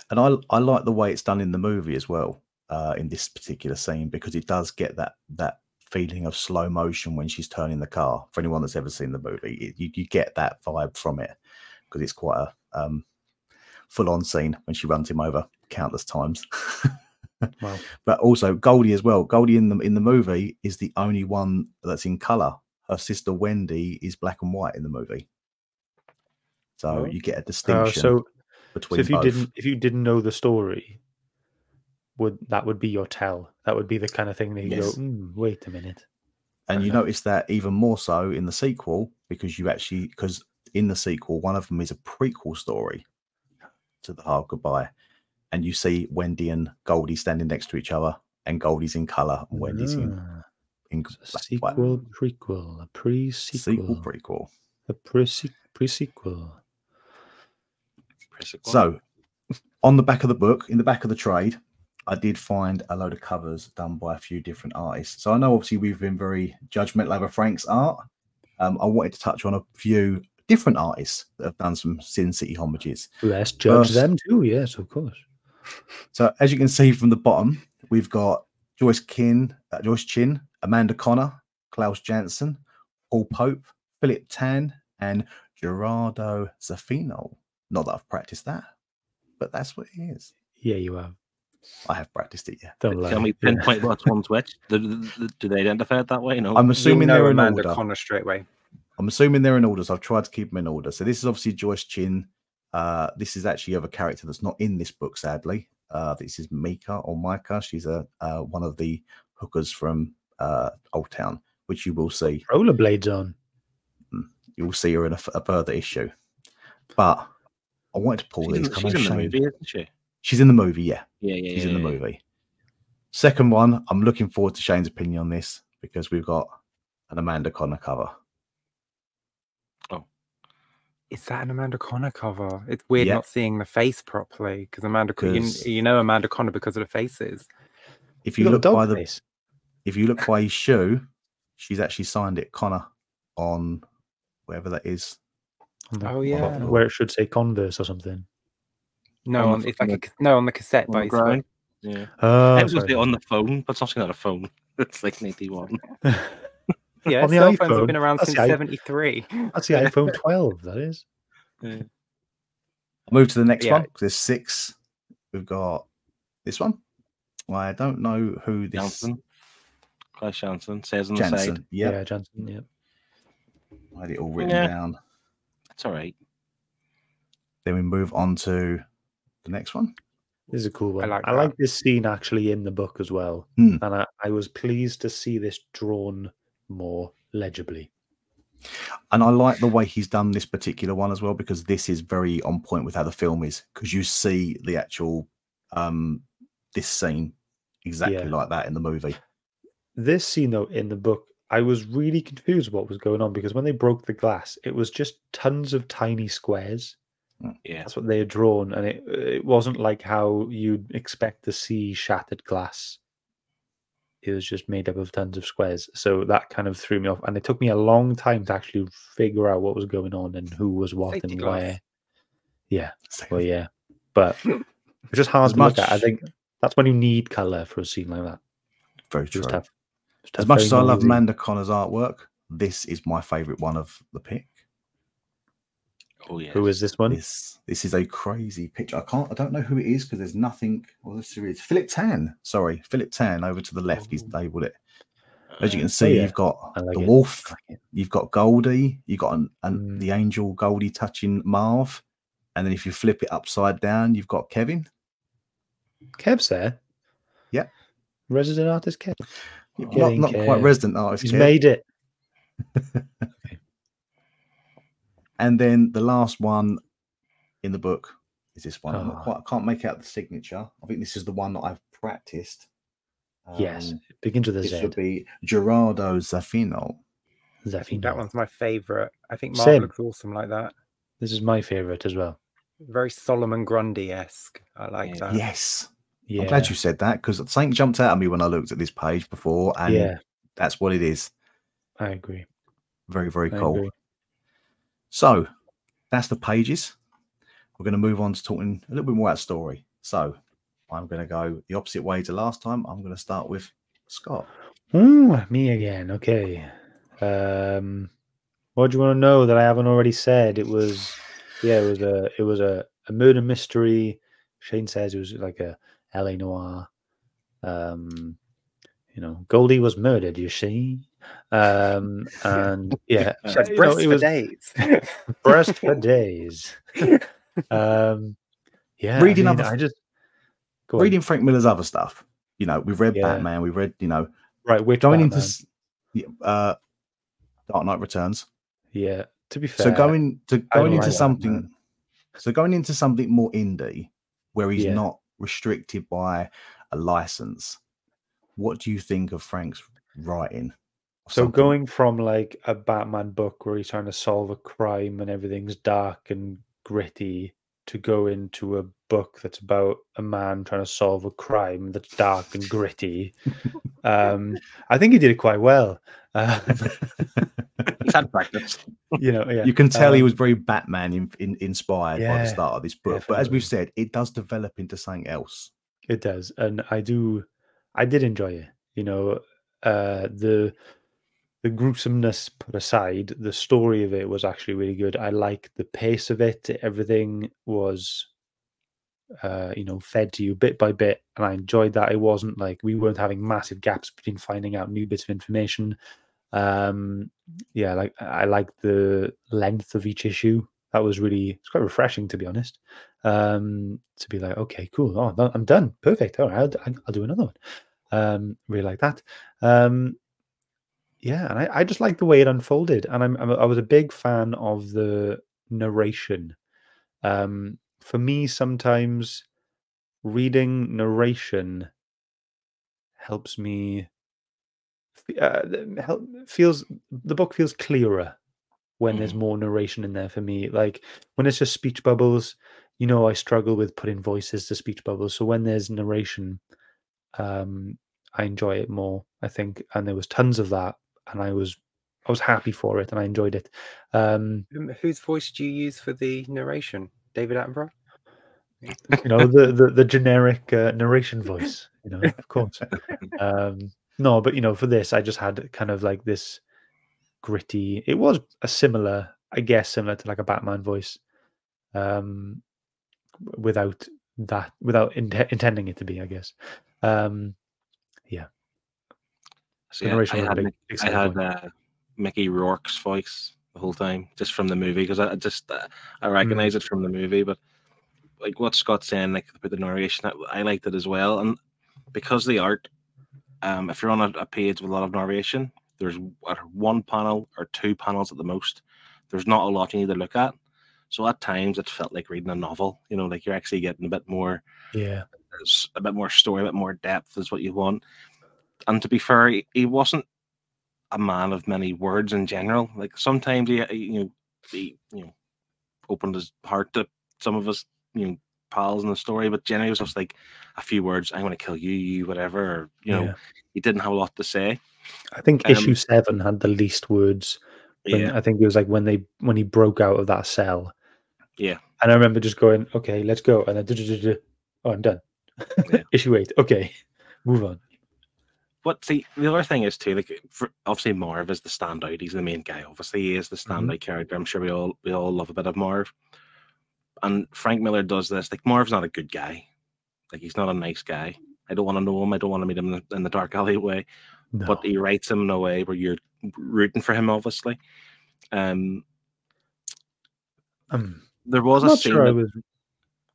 And I I like the way it's done in the movie as well, uh, in this particular scene, because it does get that that feeling of slow motion when she's turning the car. For anyone that's ever seen the movie, it, you, you get that vibe from it because it's quite a um, full on scene when she runs him over countless times. Wow. But also Goldie as well. Goldie in the in the movie is the only one that's in color. Her sister Wendy is black and white in the movie. So Oh. you get a Uh, distinction so, so between if you both. didn't if you didn't know the story, would that would be your tell? That would be the kind of thing that you Yes. go, mm, wait a minute. and you Uh-huh. notice that even more so in the sequel because you actually because in the sequel one of them is a prequel story to the hard goodbye and you see wendy and goldie standing next to each other and goldie's in color and wendy's in, Ah, in so a sequel, black. prequel, a pre-sequel, sequel prequel a pre pre-sequel. Press it, go on. so on the back of the book in the back of the trade i did find a load of covers done by a few different artists so i know obviously we've been very judgmental over frank's art um, i wanted to touch on a few different artists that have done some sin city homages Let's judge First- them too. Yes, of course. So as you can see from the bottom, we've got Joyce Kin, uh, Joyce Chin, Amanda Conner, Klaus Janson, Paul Pope, Philip Tan, and Gerardo Zaffino. Not that I've practiced that, but that's what it is. Yeah, you have. I have practiced it, yeah. Don't lie. Tell me pinpoint what's one's which. Do, do, do they identify it that way? No. I'm assuming they're in Amanda order. Conner straight away. I'm assuming they're in order, so I've tried to keep them in order. So this is obviously Joyce Chin. Uh, this is actually of a character that's not in this book, sadly. Uh, this is Mika or Micah. She's a uh, one of the hookers from uh, Old Town, which you will see. Rollerblades on. You will see her in a further issue. But I wanted to pull she's these. the- 'cause she's in the movie, isn't she? She's in the movie, yeah. Yeah, yeah, She's yeah, in the yeah, yeah. movie. Second one, I'm looking forward to Shane's opinion on this because we've got an Amanda Conner cover. Oh. Is that an Amanda Conner cover? It's weird Yeah. not seeing the face properly because Amanda, Con- you, 'Cause- you know Amanda Conner because of the faces. If You you look dog by the face. if you look by his shoe, she's actually signed it Conner on wherever that is. Oh, yeah. where it should say Converse or something. No, On on, the it's like a, no on the cassette On by the his foot. ground. Yeah. Uh, oh, I was sorry. on the phone, but it's actually not a phone. It's like an 81. Yeah, On the cell phones have been around That's since the i- '73. That's the iPhone 12. That is. Yeah. I'll move to the next Yeah. one. 'cause There's six. We've got this one. I don't know who this Janson. Klaus Janson says on the side. Janson. Yeah, Yeah, Johnson. Yeah. I had it all written Yeah. down. It's all right. Then we move on to the next one. This is a cool one. like I like this scene actually in the book as well. Hmm. And I, I was pleased to see this drawn more legibly. And I like the way he's done this particular one as well because this is very on point with how the film is because you see the actual um this scene exactly Yeah. like that in the movie. This scene, though, in the book, I was really confused what was going on because when they broke the glass, it was just tons of tiny squares. Yeah. That's what they had drawn, and it it wasn't like how you'd expect to see shattered glass. It was just made up of tons of squares, so that kind of threw me off, and it took me a long time to actually figure out what was going on and who was what Safety and glass. where. Yeah, So well, yeah, but it's just hard As to look at. I think that's when you need color for a scene like that. very true. Just have, just As have much as I love Amanda Conner's artwork, this is my favorite one of the pick. Oh yeah. Who is this one? This this is a crazy picture. I can't. I don't know who it is because there's nothing. Well, this is Philip Tan. Sorry, Philip Tan over to the left. He's labelled it. As you can see, yeah. you've got like the it. wolf. I like it. You've got Goldie. You've got an, an, Mm. the angel Goldie touching Marv, and then if you flip it upside down, you've got Kevin. Kev's there. Yeah. Resident artist Kev. Not, Getting not quite resident artist. He's Kev. made it. And then the last one in the book is this one. I'm Oh. quite, I can't make out the signature. I think this is the one that I've practiced. yes. Um, It begins with a This Z. would be Gerardo Zaffino. Zafino. That one's my favorite. I think Marv Same. looks awesome like that. This is my favorite as well. Very Solomon Grundy esque. I like Yeah. that. Yes. Yeah. I'm glad you said that because something jumped out at me when I looked at this page before, and yeah, that's what it is. I agree. Very, very I cool. agree. So that's the pages. We're going to move on to talking a little bit more about story. So I'm going to go the opposite way to last time. I'm going to start with Scott. Ooh, me again. Okay. Um, what do you want to know that I haven't already said? It was, yeah, it was a, it was a, a murder mystery. Shane says it was like a LA noir. Um, you know, Goldie was murdered. You see, um, and yeah, had you know, it for was days. breast for days. Um, yeah, Reading I, mean, other- I just go on. Reading Frank Miller's other stuff. You know, we've read Yeah. Batman. We've read, you know, right. We're going Batman? into uh, Dark Knight Returns. yeah. To be fair, So going to going into something, man. so going into something more indie, where he's Yeah. not restricted by a license. What do you think of Frank's writing? So something- going from like a Batman book where he's trying to solve a crime and everything's dark and gritty to go into a book that's about a man trying to solve a crime that's dark and gritty. um, I think he did it quite well. Um, He's had practice. you know, yeah. you can tell he um, was very Batman in, in, inspired by the start of this book. But as we've said, it does develop into something else. It does, and I do. I did enjoy it. You know, uh, the the gruesomeness put aside, the story of it was actually really good. I liked the pace of it. Everything was, uh, you know, fed to you bit by bit, and I enjoyed that. It wasn't like we weren't having massive gaps between finding out new bits of information. Um, yeah, like I liked the length of each issue. That was really it's quite refreshing, to be honest um, to be like, okay, cool. Oh, I'm done. Perfect. All right, I'll, I'll I'll do another one. Um, really like that. Um, yeah, and I, I just like the way it unfolded, and I'm, I'm I was a big fan of the narration. Um, for me, sometimes reading narration helps me. Uh, help, feels the book feels clearer when there's more narration in there for me. Like when it's just speech bubbles, you know, I struggle with putting voices to speech bubbles. So when there's narration, um, I enjoy it more. I think, and there was tons of that, and I was, I was happy for it, and I enjoyed it. Um, Whose voice do you use for the narration? David Attenborough? you know, the the, the generic uh, narration voice. You know, of course. um, no, but you know, for this, I just had kind of like this gritty. It was a similar, I guess, similar to like a Batman voice, um, without that, without inte- intending it to be, I guess. Um, the I, narration I had, big, I had uh, Mickey Rourke's voice the whole time, just from the movie, because I just uh, I recognize it from the movie. But like what Scott's saying, like about the narration, I, I liked it as well, and because the art, um, if you're on a, a page with a lot of narration, there's one panel or two panels at the most. There's not a lot you need to look at. So at times it felt like reading a novel. You know, like you're actually getting a bit more yeah, a bit more story, a bit more depth is what you want. And to be fair, he, he wasn't a man of many words in general. Like sometimes he, you know, he, you know, opened his heart to some of us, you know, pals in the story, but generally it was just like a few words. I'm going to kill you, you, whatever. Or, you know, yeah. he didn't have a lot to say. I think um, issue seven had the least words. When, Yeah, I think it was like when they when he broke out of that cell. Yeah. And I remember just going, okay, let's go. And then, oh, I'm done. Yeah. Issue eight. Okay, move on. what see the other thing is too like for, obviously Marv is the standout. He's the main guy. Obviously, he is the standout character. I'm sure we all we all love a bit of Marv. And Frank Miller does this. Like Marv's not a good guy. Like he's not a nice guy. I don't want to know him. I don't want to meet him in the, in the dark alleyway. No. But he writes him in a way where you're rooting for him. Obviously, um, um, there was I'm a scene. sure I that- was.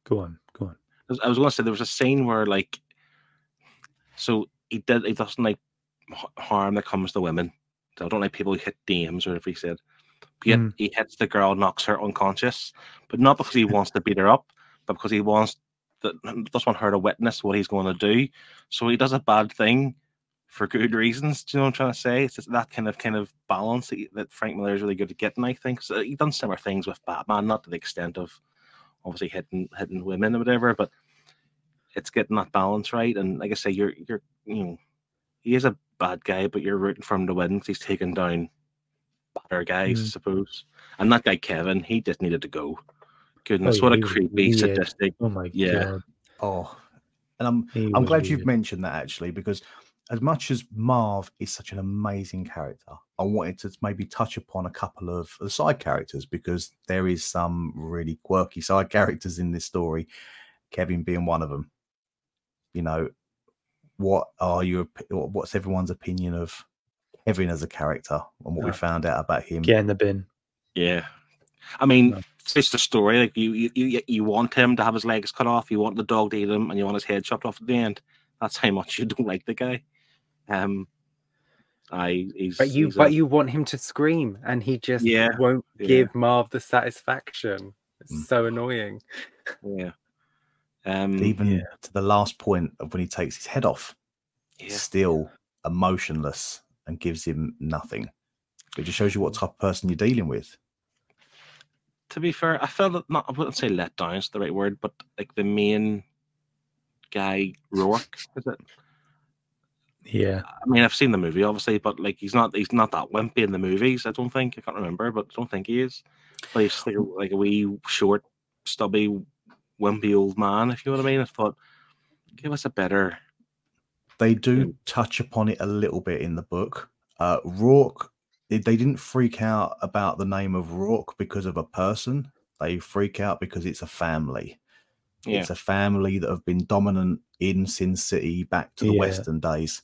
Go on, go on. I was- going to say there was a scene where like, so he did he doesn't like harm that comes to women. So I don't like people who hit dames or whatever he said. But yet Mm. he hits the girl, knocks her unconscious, but not because he wants to beat her up, but because he wants that doesn't want her to witness what he's going to do. So he does a bad thing for good reasons. Do you know what I'm trying to say? It's just that kind of kind of balance that, that Frank Miller is really good at getting. I think so he done similar things with Batman, not to the extent of obviously hitting hitting women or whatever, but it's getting that balance right. And like I say, you're you're you know he is a bad guy, but you're rooting for him to win because he's taken down better guys, I Mm. suppose. And that guy Kevin, he just needed to go. Goodness, yeah, what a creepy, weird. sadistic. Oh my Yeah. god. Oh, and I'm he I'm was glad you've weird. mentioned that actually because as much as Marv is such an amazing character, I wanted to maybe touch upon a couple of the side characters because there is some really quirky side characters in this story. Kevin being one of them. You know, what are your what's everyone's opinion of Kevin as a character and what we found out about him? Get in the bin. Yeah. I mean, No. it's the story. Like you, you, you, you want him to have his legs cut off. You want the dog to eat him, and you want his head chopped off at the end. That's how much you don't like the guy. Um, I he's But you he's but a- you want him to scream and he just Yeah, won't yeah. give Marv the satisfaction. It's Mm. so annoying. yeah. Um, Even Yeah. to the last point of when he takes his head off, yeah. still emotionless and gives him nothing. It just shows you what type of person you're dealing with. to be fair, I felt it not I wouldn't say let down is the right word, but like the main guy Rourke, is it? Yeah. I mean, I've seen the movie obviously, but like he's not he's not that wimpy in the movies. I don't think I can't remember, but I don't think he is. But he's like a, like a wee short, stubby, wimpy old man. If you know what I mean. I thought, give us a better. They do touch upon it a little bit in the book. Uh, Rourke, they they didn't freak out about the name of Rourke because of a person. They freak out because it's a family. Yeah, It's a family that have been dominant in Sin City back to the Yeah. Western days.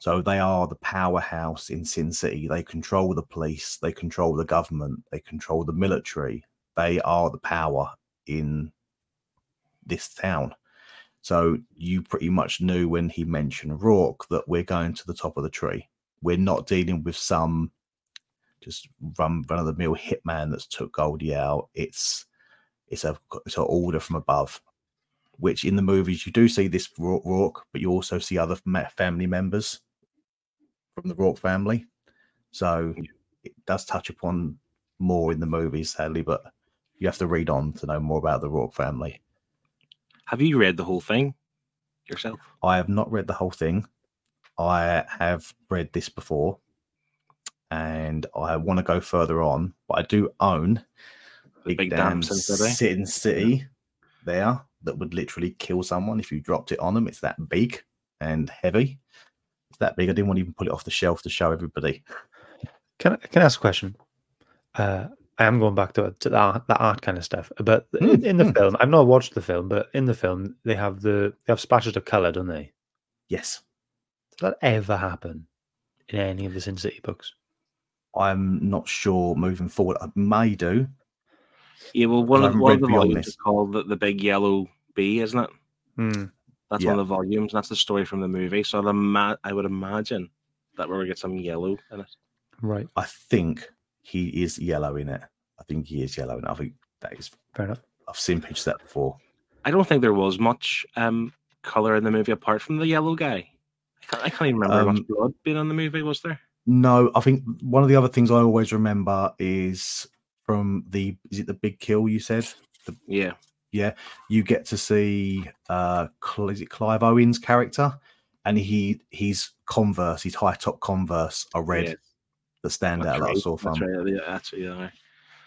So they are the powerhouse in Sin City. They control the police, they control the government, they control the military. They are the power in this town. So you pretty much knew when he mentioned Rourke that we're going to the top of the tree. We're not dealing with some just run run of the mill hitman that's took Goldie out. It's it's a it's an order from above. Which in the movies you do see this Rourke, but you also see other family members from the Rourke family. So it does touch upon more in the movies, sadly, but you have to read on to know more about the Rourke family. have you read the whole thing yourself? I have not read the whole thing. I have read this before, and I want to go further on, but I do own The Big damn Damn Sin City. City there that would literally kill someone if you dropped it on them. It's that big and heavy. It's that big. I didn't want to even pull it off the shelf to show everybody. Can I, can I ask a question? Uh, I am going back to, to the, art, the art kind of stuff, but in, Mm, in the mm. film, I've not watched the film, but in the film, they have the they have splashes of color, don't they? Yes, Does that ever happen in any of the Sin City books? I'm not sure moving forward. I may do. Yeah, well, one I of, haven't one of the volumes is called the, the Big Yellow Bee, isn't it? Hmm. That's Yeah. one of the volumes. And that's the story from the movie. So I'd ima- I would imagine that we're gonna get some yellow in it. Right. I think he is yellow in it. I think he is yellow, and I think that is. Fair enough. I've seen pictures of that before. I don't think there was much um color in the movie apart from the yellow guy. I can't, I can't even remember how much Um, blood being on the movie was there. No, I think one of the other things I always remember is from the is it the big kill you said? Yeah, Yeah, you get to see uh, is it Clive Owen's character, and he he's Converse, his high top Converse are red Yeah. that stand that's out a sore That's right. Yeah, yeah.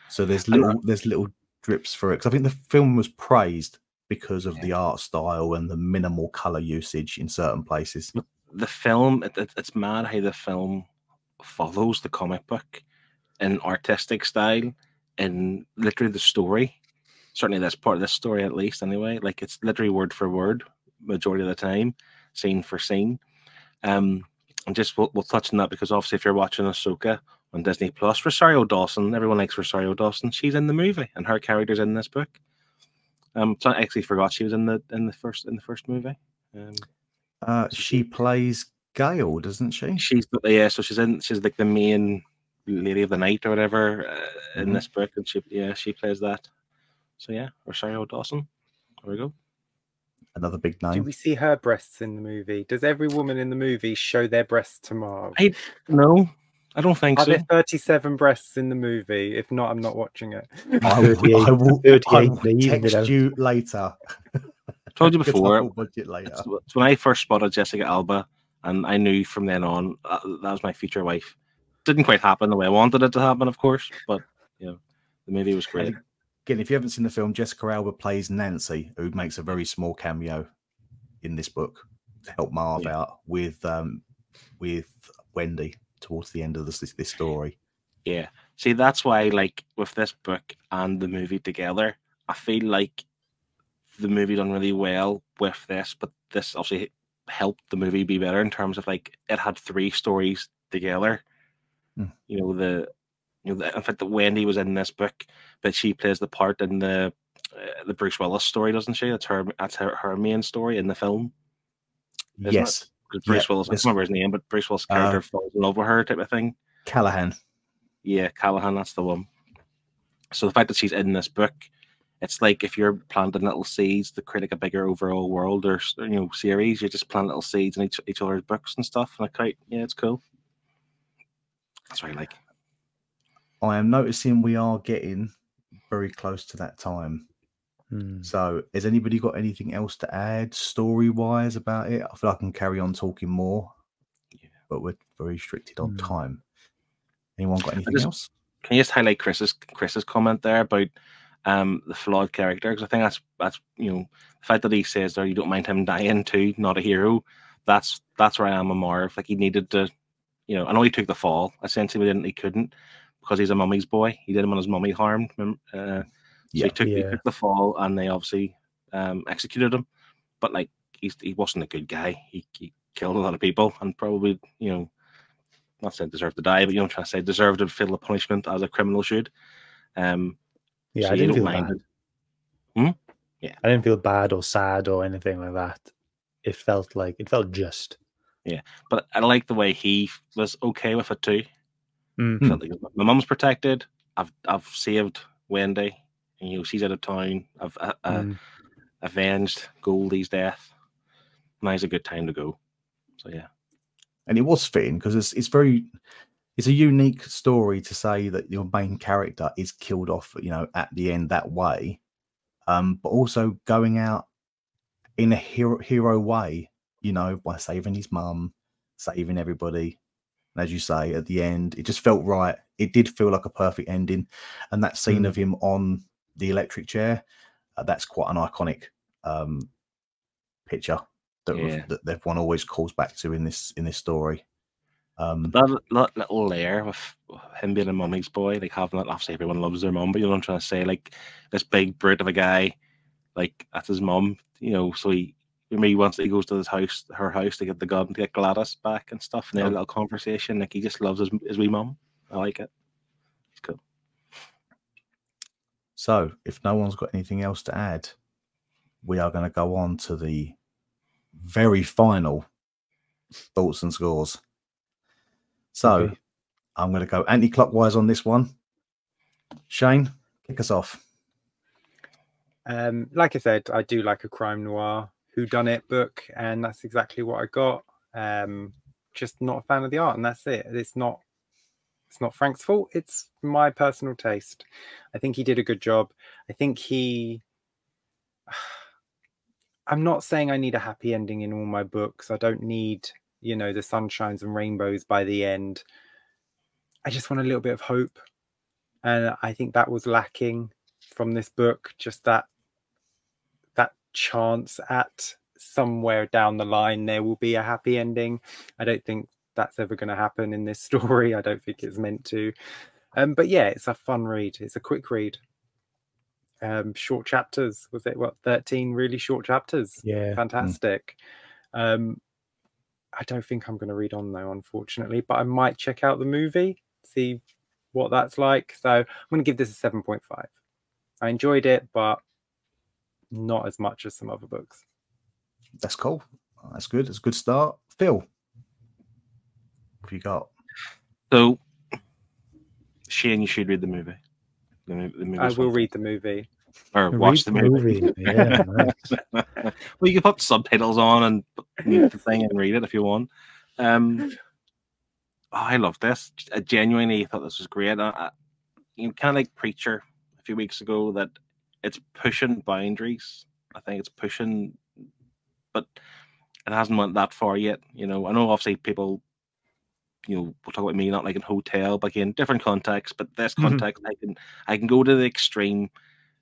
So there's little there's little drips for it because I think the film was praised because of the art style and the minimal color usage in certain places. the film it, it, it's mad how the film follows the comic book in artistic style and literally the story certainly this part of this story at least anyway like it's literally word for word majority of the time scene for scene um and just we'll, we'll touch on that because obviously if you're watching Ahsoka on Disney Plus Rosario Dawson everyone likes Rosario Dawson she's in the movie and her character's in this book um so I actually forgot she was in the in the first in the first movie um Uh, she plays Gail, doesn't she? she's yeah, so she's in she's like the main lady of the night or whatever uh, in Mhm. this book, and she yeah she plays that. So yeah, Rosario Dawson. There we go. Another big name. Do we see her breasts in the movie? Does every woman in the movie show their breasts to Marv? I- No, I don't think Are so. there 37 breasts in the movie? If not, I'm not watching it. I will, 38 I will, I 38 will they evened it text you later. I Told you before. will budget later. It's, it's when I first spotted Jessica Alba, and I knew from then on uh, that was my future wife. Didn't quite happen the way I wanted it to happen, of course, but you know, the movie was great. Again, if you haven't seen the film, Jessica Alba plays Nancy, who makes a very small cameo in this book to help Marv Yeah. out with um with Wendy towards the end of this this story. Yeah. See, that's why, like, with this book and the movie together, I feel like the movie done really well with this, but this obviously helped the movie be better in terms of like it had three stories together. Hmm. You know, the you know, in fact, that Wendy was in this book, but she plays the part in the uh, the Bruce Willis story, doesn't she? That's her. That's her, her main story in the film. Isn't it? Bruce Yeah, Willis, I this- remember his name, but Bruce Willis' Uh, character falls in love with her, type of thing. Callahan. Yeah, Callahan, that's the one. So the fact that she's in this book, it's like if you're planting little seeds to create like a bigger overall world or you know series, you just plant little seeds in each each other's books and stuff. And I quite yeah, it's cool. That's what I like. I am noticing we are getting very close to that time. Hmm. So, has anybody got anything else to add story wise about it? I feel like I can carry on talking more, Yeah. but we're very restricted on Hmm. time. Anyone got anything just- else? Can you just highlight Chris's Chris's comment there about um the flawed character? Because I think that's that's you know the fact that he says there you don't mind him dying too, not a hero. That's that's where I am a Marv. Like he needed to, you know. I know he took the fall. Essentially, didn't. He couldn't because he's a mummy's boy. He didn't want his mummy harmed. Uh, so Yeah. he took, he took the fall, and they obviously um, executed him. But like he's he wasn't a good guy. He, he killed a lot of people, and probably you know, not saying deserved to die, but you know, I'm trying to say deserved to feel the punishment as a criminal should. Um, Yeah, so I didn't feel mind bad. it. I didn't feel bad or sad or anything like that. It felt like it felt just. Yeah, but I like the way he was okay with it too. Mm. Felt like my mum's protected. I've I've saved Wendy. And, you know, she's out of town. I've uh, uh, Mm. avenged Goldie's death. Now's a good time to go. So yeah. and it was fitting because it's it's very it's a unique story to say that your main character is killed off you know at the end that way um but also going out in a hero hero way you know by saving his mum saving everybody and as you say at the end it just felt right it did feel like a perfect ending and that scene Mm. of him on the electric chair uh, that's quite an iconic um picture that, Yeah. that everyone always calls back to in this in this story um That, that little layer with him being a mummy's boy, like having that obviously everyone loves their mum, but you know what I'm trying to say? Like this big brute of a guy, like that's his mum, you know, so he remember once he goes to his house, her house to get the gun to get Gladys back and stuff, and they have a little conversation. Like he just loves his his wee mum. I like it. It's cool. So, if no one's got anything else to add, we are going to go on to the very final thoughts and scores. So, Okay. I'm going to go anti clockwise on this one. Shane, kick us off. Um, like I said, I do like a crime noir who done it book, and that's exactly what I got. Um, just not a fan of the art, and that's it. It's not it's not Frank's fault. It's my personal taste. I think he did a good job. I think he I'm not saying I need a happy ending in all my books. I don't need, you know, the sunshines and rainbows by the end. I just want a little bit of hope. And I think that was lacking from this book, just that chance at somewhere down the line there will be a happy ending. I don't think that's ever going to happen in this story. I don't think it's meant to. Um, but yeah, it's a fun read. It's a quick read. Um, short chapters. Was it what thirteen really short chapters? Yeah. fantastic. Um, I don't think I'm going to read on though, unfortunately, but I might check out the movie, see what that's like. So I'm going to give this a 7.5. I enjoyed it, but not as much as some other books. That's cool. That's good. It's a good start. Phil, what have you got? So, Shane, you should read the movie. The, mo- the movie I will read the movie. or Read watch the movie. Yeah, nice. well, you can put subtitles on and mute the thing and read it if you want. Um, oh, I love this. I genuinely thought this was great. I, I, you know, kind of like Preacher a few weeks ago, that it's pushing boundaries. I think it's pushing, but it hasn't went that far yet. You know, I know obviously people, you know, we'll talk about me not like in hotel, but again, different context. But this Mhm. context, I can I can go to the extreme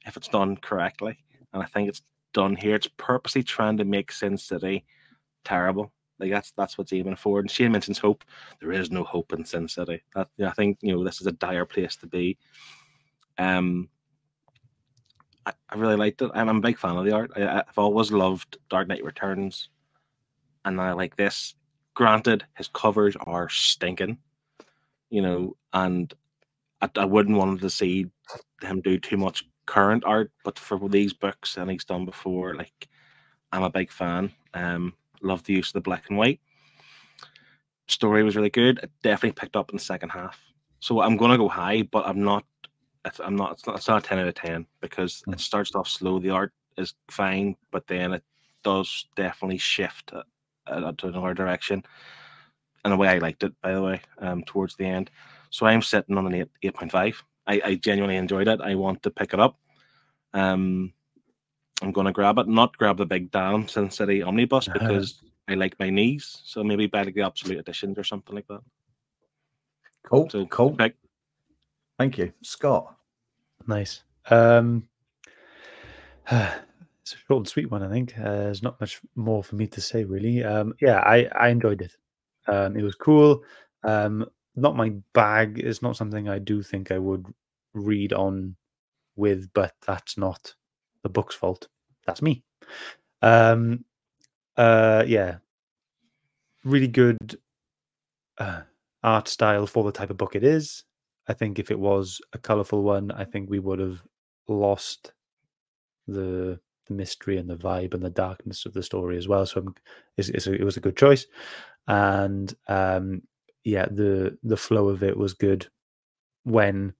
if it's done correctly, and I think it's done here. It's purposely trying to make Sin City terrible. Like that's that's what's aiming for. And Shane mentions hope. There is no hope in Sin City. That, yeah, I think you know this is a dire place to be. Um, I, I really liked it. I'm, I'm a big fan of the art. I, I've always loved Dark Knight Returns, and I like this. Granted, his covers are stinking, you know, and I, I wouldn't want to see him do too much current art, but for these books and he's done before, like I'm a big fan. Um, love the use of the black and white. Story was really good. It definitely picked up in the second half. So I'm gonna go high, but I'm not. It's, I'm not. It's not. It's not a ten out of ten because it starts off slow. The art is fine, but then it does definitely shift uh, uh, to another direction. And the way I liked it, by the way, um, towards the end. So I'm sitting on an eight eight point five. I, I genuinely enjoyed it. I want to pick it up. Um, I'm going to grab it, not grab the big damn Sin City omnibus Uh-huh. because I like my knees. So maybe buy like the absolute editions or something like that. Cool. So cool. pick. Thank you. Scott. Nice. Um, it's a short and sweet one, I think. Uh, there's not much more for me to say, really. Um, yeah, I, I enjoyed it. Um, it was cool. Um, not my bag. It's not something I do think I would read on with, but that's not the book's fault. That's me. Um, uh, yeah, really good uh, art style for the type of book it is. I think if it was a colorful one, I think we would have lost the the mystery and the vibe and the darkness of the story as well. So it's, it's a, it was a good choice, and um, yeah, the the flow of it was good. When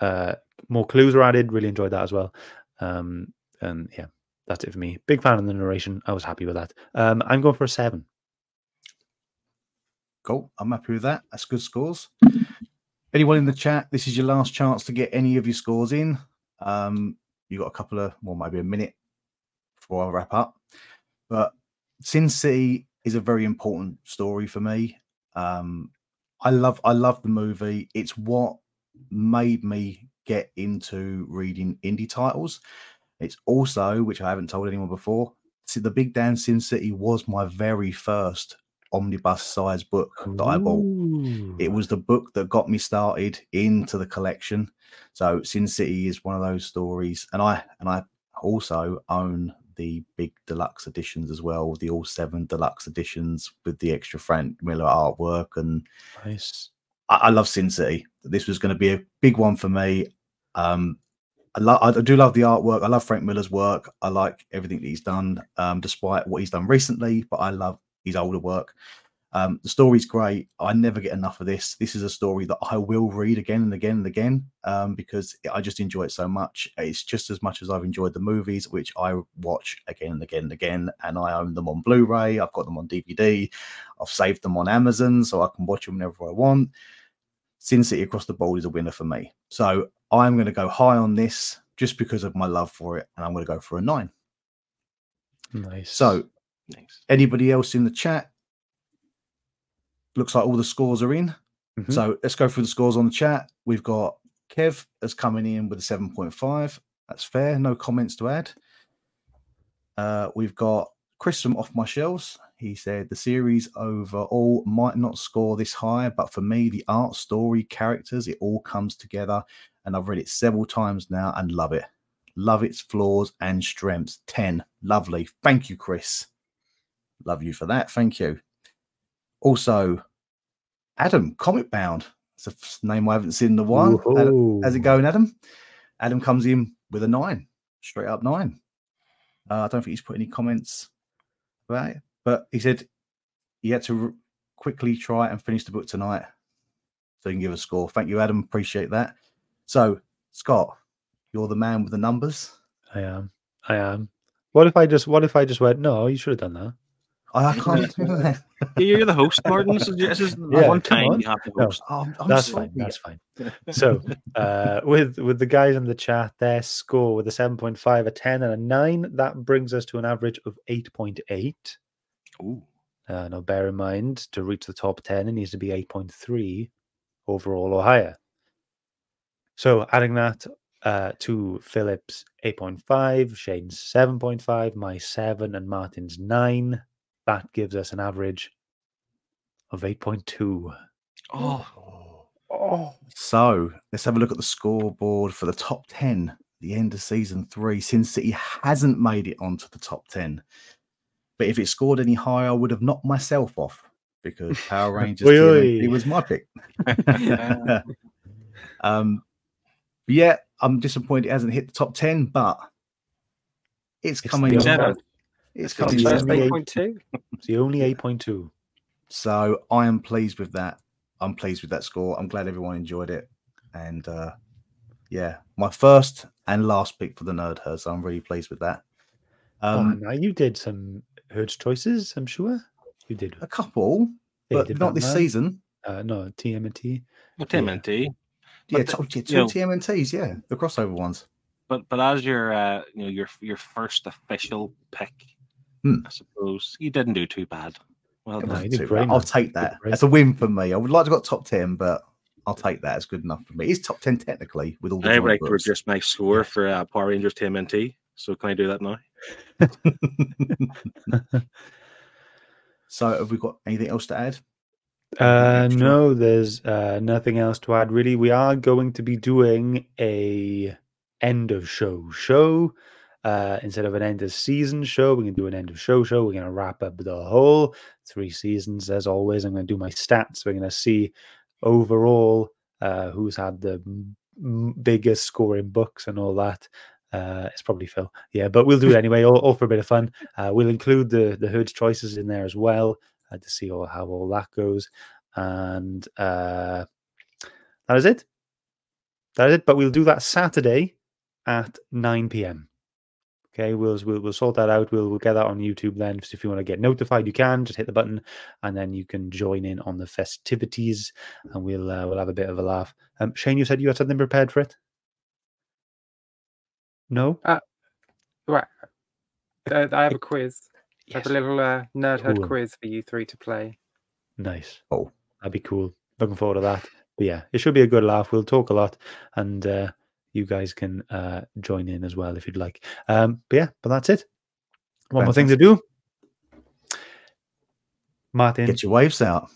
uh, more clues were added, really enjoyed that as well. Um, and yeah, that's it for me. Big fan of the narration. I was happy with that. Um, I'm going for a seven. Cool. I'm happy with that. That's good scores. Anyone in the chat, this is your last chance to get any of your scores in. Um, you got a couple of, well, maybe a minute before I wrap up. But Sin City is a very important story for me. Um, I love, I love the movie. It's what made me get into reading indie titles. It's also, which I haven't told anyone before, the Big Damn Sin City was my very first omnibus size book that I bought. It was the book that got me started into the collection. So Sin City is one of those stories, and I and I also own the big deluxe editions as well, the all seven deluxe editions with the extra Frank Miller artwork. And Nice. I, I love Sin City. This was going to be a big one for me. Um, I, lo- I do love the artwork. I love Frank Miller's work. I like everything that he's done, um, despite what he's done recently. But I love his older work. Um, the story's great. I never get enough of this. This is a story that I will read again and again and again um, because I just enjoy it so much. It's just as much as I've enjoyed the movies, which I watch again and again and again. And I own them on Blu-ray. I've got them on DVD. I've saved them on Amazon so I can watch them whenever I want. Sin City Across the Board is a winner for me. So I'm going to go high on this just because of my love for it, and I'm going to go for a nine. Nice. So Nice. anybody else in the chat? Looks like all the scores are in. Mhm. So let's go through the scores on the chat. We've got Kev as coming in with a 7.5. That's fair. No comments to add. Uh, we've got Chris from Off My Shelves, he said the series overall might not score this high, but for me, the art, story, characters, it all comes together. And I've read it several times now and love it. Love its flaws and strengths. 10. Lovely. Thank you, Chris. Love you for that. Thank you. Also, Adam, Comic Bound. It's a name I haven't seen in a while. Adam- How's it going, Adam? Adam comes in with a nine, straight up nine. Uh, I don't think he's put any comments about it, but he said he had to r- quickly try and finish the book tonight so he can give a score. Thank you, Adam. Appreciate that. So, Scott, you're the man with the numbers. I am. I am. What if I just? What if I just went? No, you should have done that. I, I can't do that. You're the host, Martin. This is, this is Yeah, one time on. you have to No. host. Oh, I'm that's sorry. fine. That's fine. So, uh, with with the guys in the chat, their score with a seven point five, a ten, and a nine, that brings us to an average of eight point eight. Ooh. Uh, now, bear in mind to reach the top ten, it needs to be eight point three overall or higher. So, adding that uh, to Philip's eight point five, Shane's seven point five, my seven, and Martin's nine, that gives us an average of eight point two. Oh, Oh, So let's have a look at the scoreboard for the top 10 the end of season three. Sin City hasn't made it onto the top 10. But if it scored any higher, I would have knocked myself off because Power Rangers Oi, TMNT oi. was my pick. um, yeah, I'm disappointed it hasn't hit the top 10, but it's, It's coming. the Said It's It's the along. only eight- 8.2. it's the only eight point two. So I am pleased with that. I'm pleased with that score. I'm glad everyone enjoyed it. And uh yeah, my first and last pick for the nerd herd. So I'm really pleased with that. oh, Um now you did some Herd's choices, I'm sure. You did. a couple, Yeah, but not this season. Uh, no, TMNT. Well, TMNT. Yeah, But the- top, yeah, two you know- TMNTs, yeah, the crossover ones. But but as your uh, you know your your first official pick. I suppose you didn't do too bad. Well It No, done. wasn't too great, bad. I'll take that. great. That's a win for me. I would like to got top ten, but I'll take that. It's good enough for me. It's top ten technically with all the I joint would like to books. reduce my score for uh, Power Rangers TMNT. So can I do that now? so have we got anything else to add? Uh, extra? no, there's uh, nothing else to add really. We are going to be doing a end of show show. Uh, instead of an end of season show, we can do an end of show show. We're going to wrap up the whole three seasons as always. I'm going to do my stats. We're going to see overall uh, who's had the m- biggest scoring books and all that. Uh, it's probably Phil, yeah, but we'll do it anyway, all, all for a bit of fun. Uh, we'll include the the herd's choices in there as well uh, to see all, how all that goes. And uh, that is it. That is it. But we'll do that Saturday at 9 p.m. Okay, we'll, we'll we'll sort that out. We'll we'll get that on YouTube then. So if you want to get notified, you can just hit the button, and then you can join in on the festivities, and we'll uh, we'll have a bit of a laugh. Um, Shane, you said you had something prepared for it. No. Right. Uh, I have a quiz. I have a little uh, nerd Cool. quiz for you three to play. Nice. Oh. that'd be cool. Looking forward to that. But yeah, it should be a good laugh. We'll talk a lot, and uh, you guys can uh, join in as well if you'd like. Um, but yeah, but that's it. One more thing to do. Martin, Get your waves out.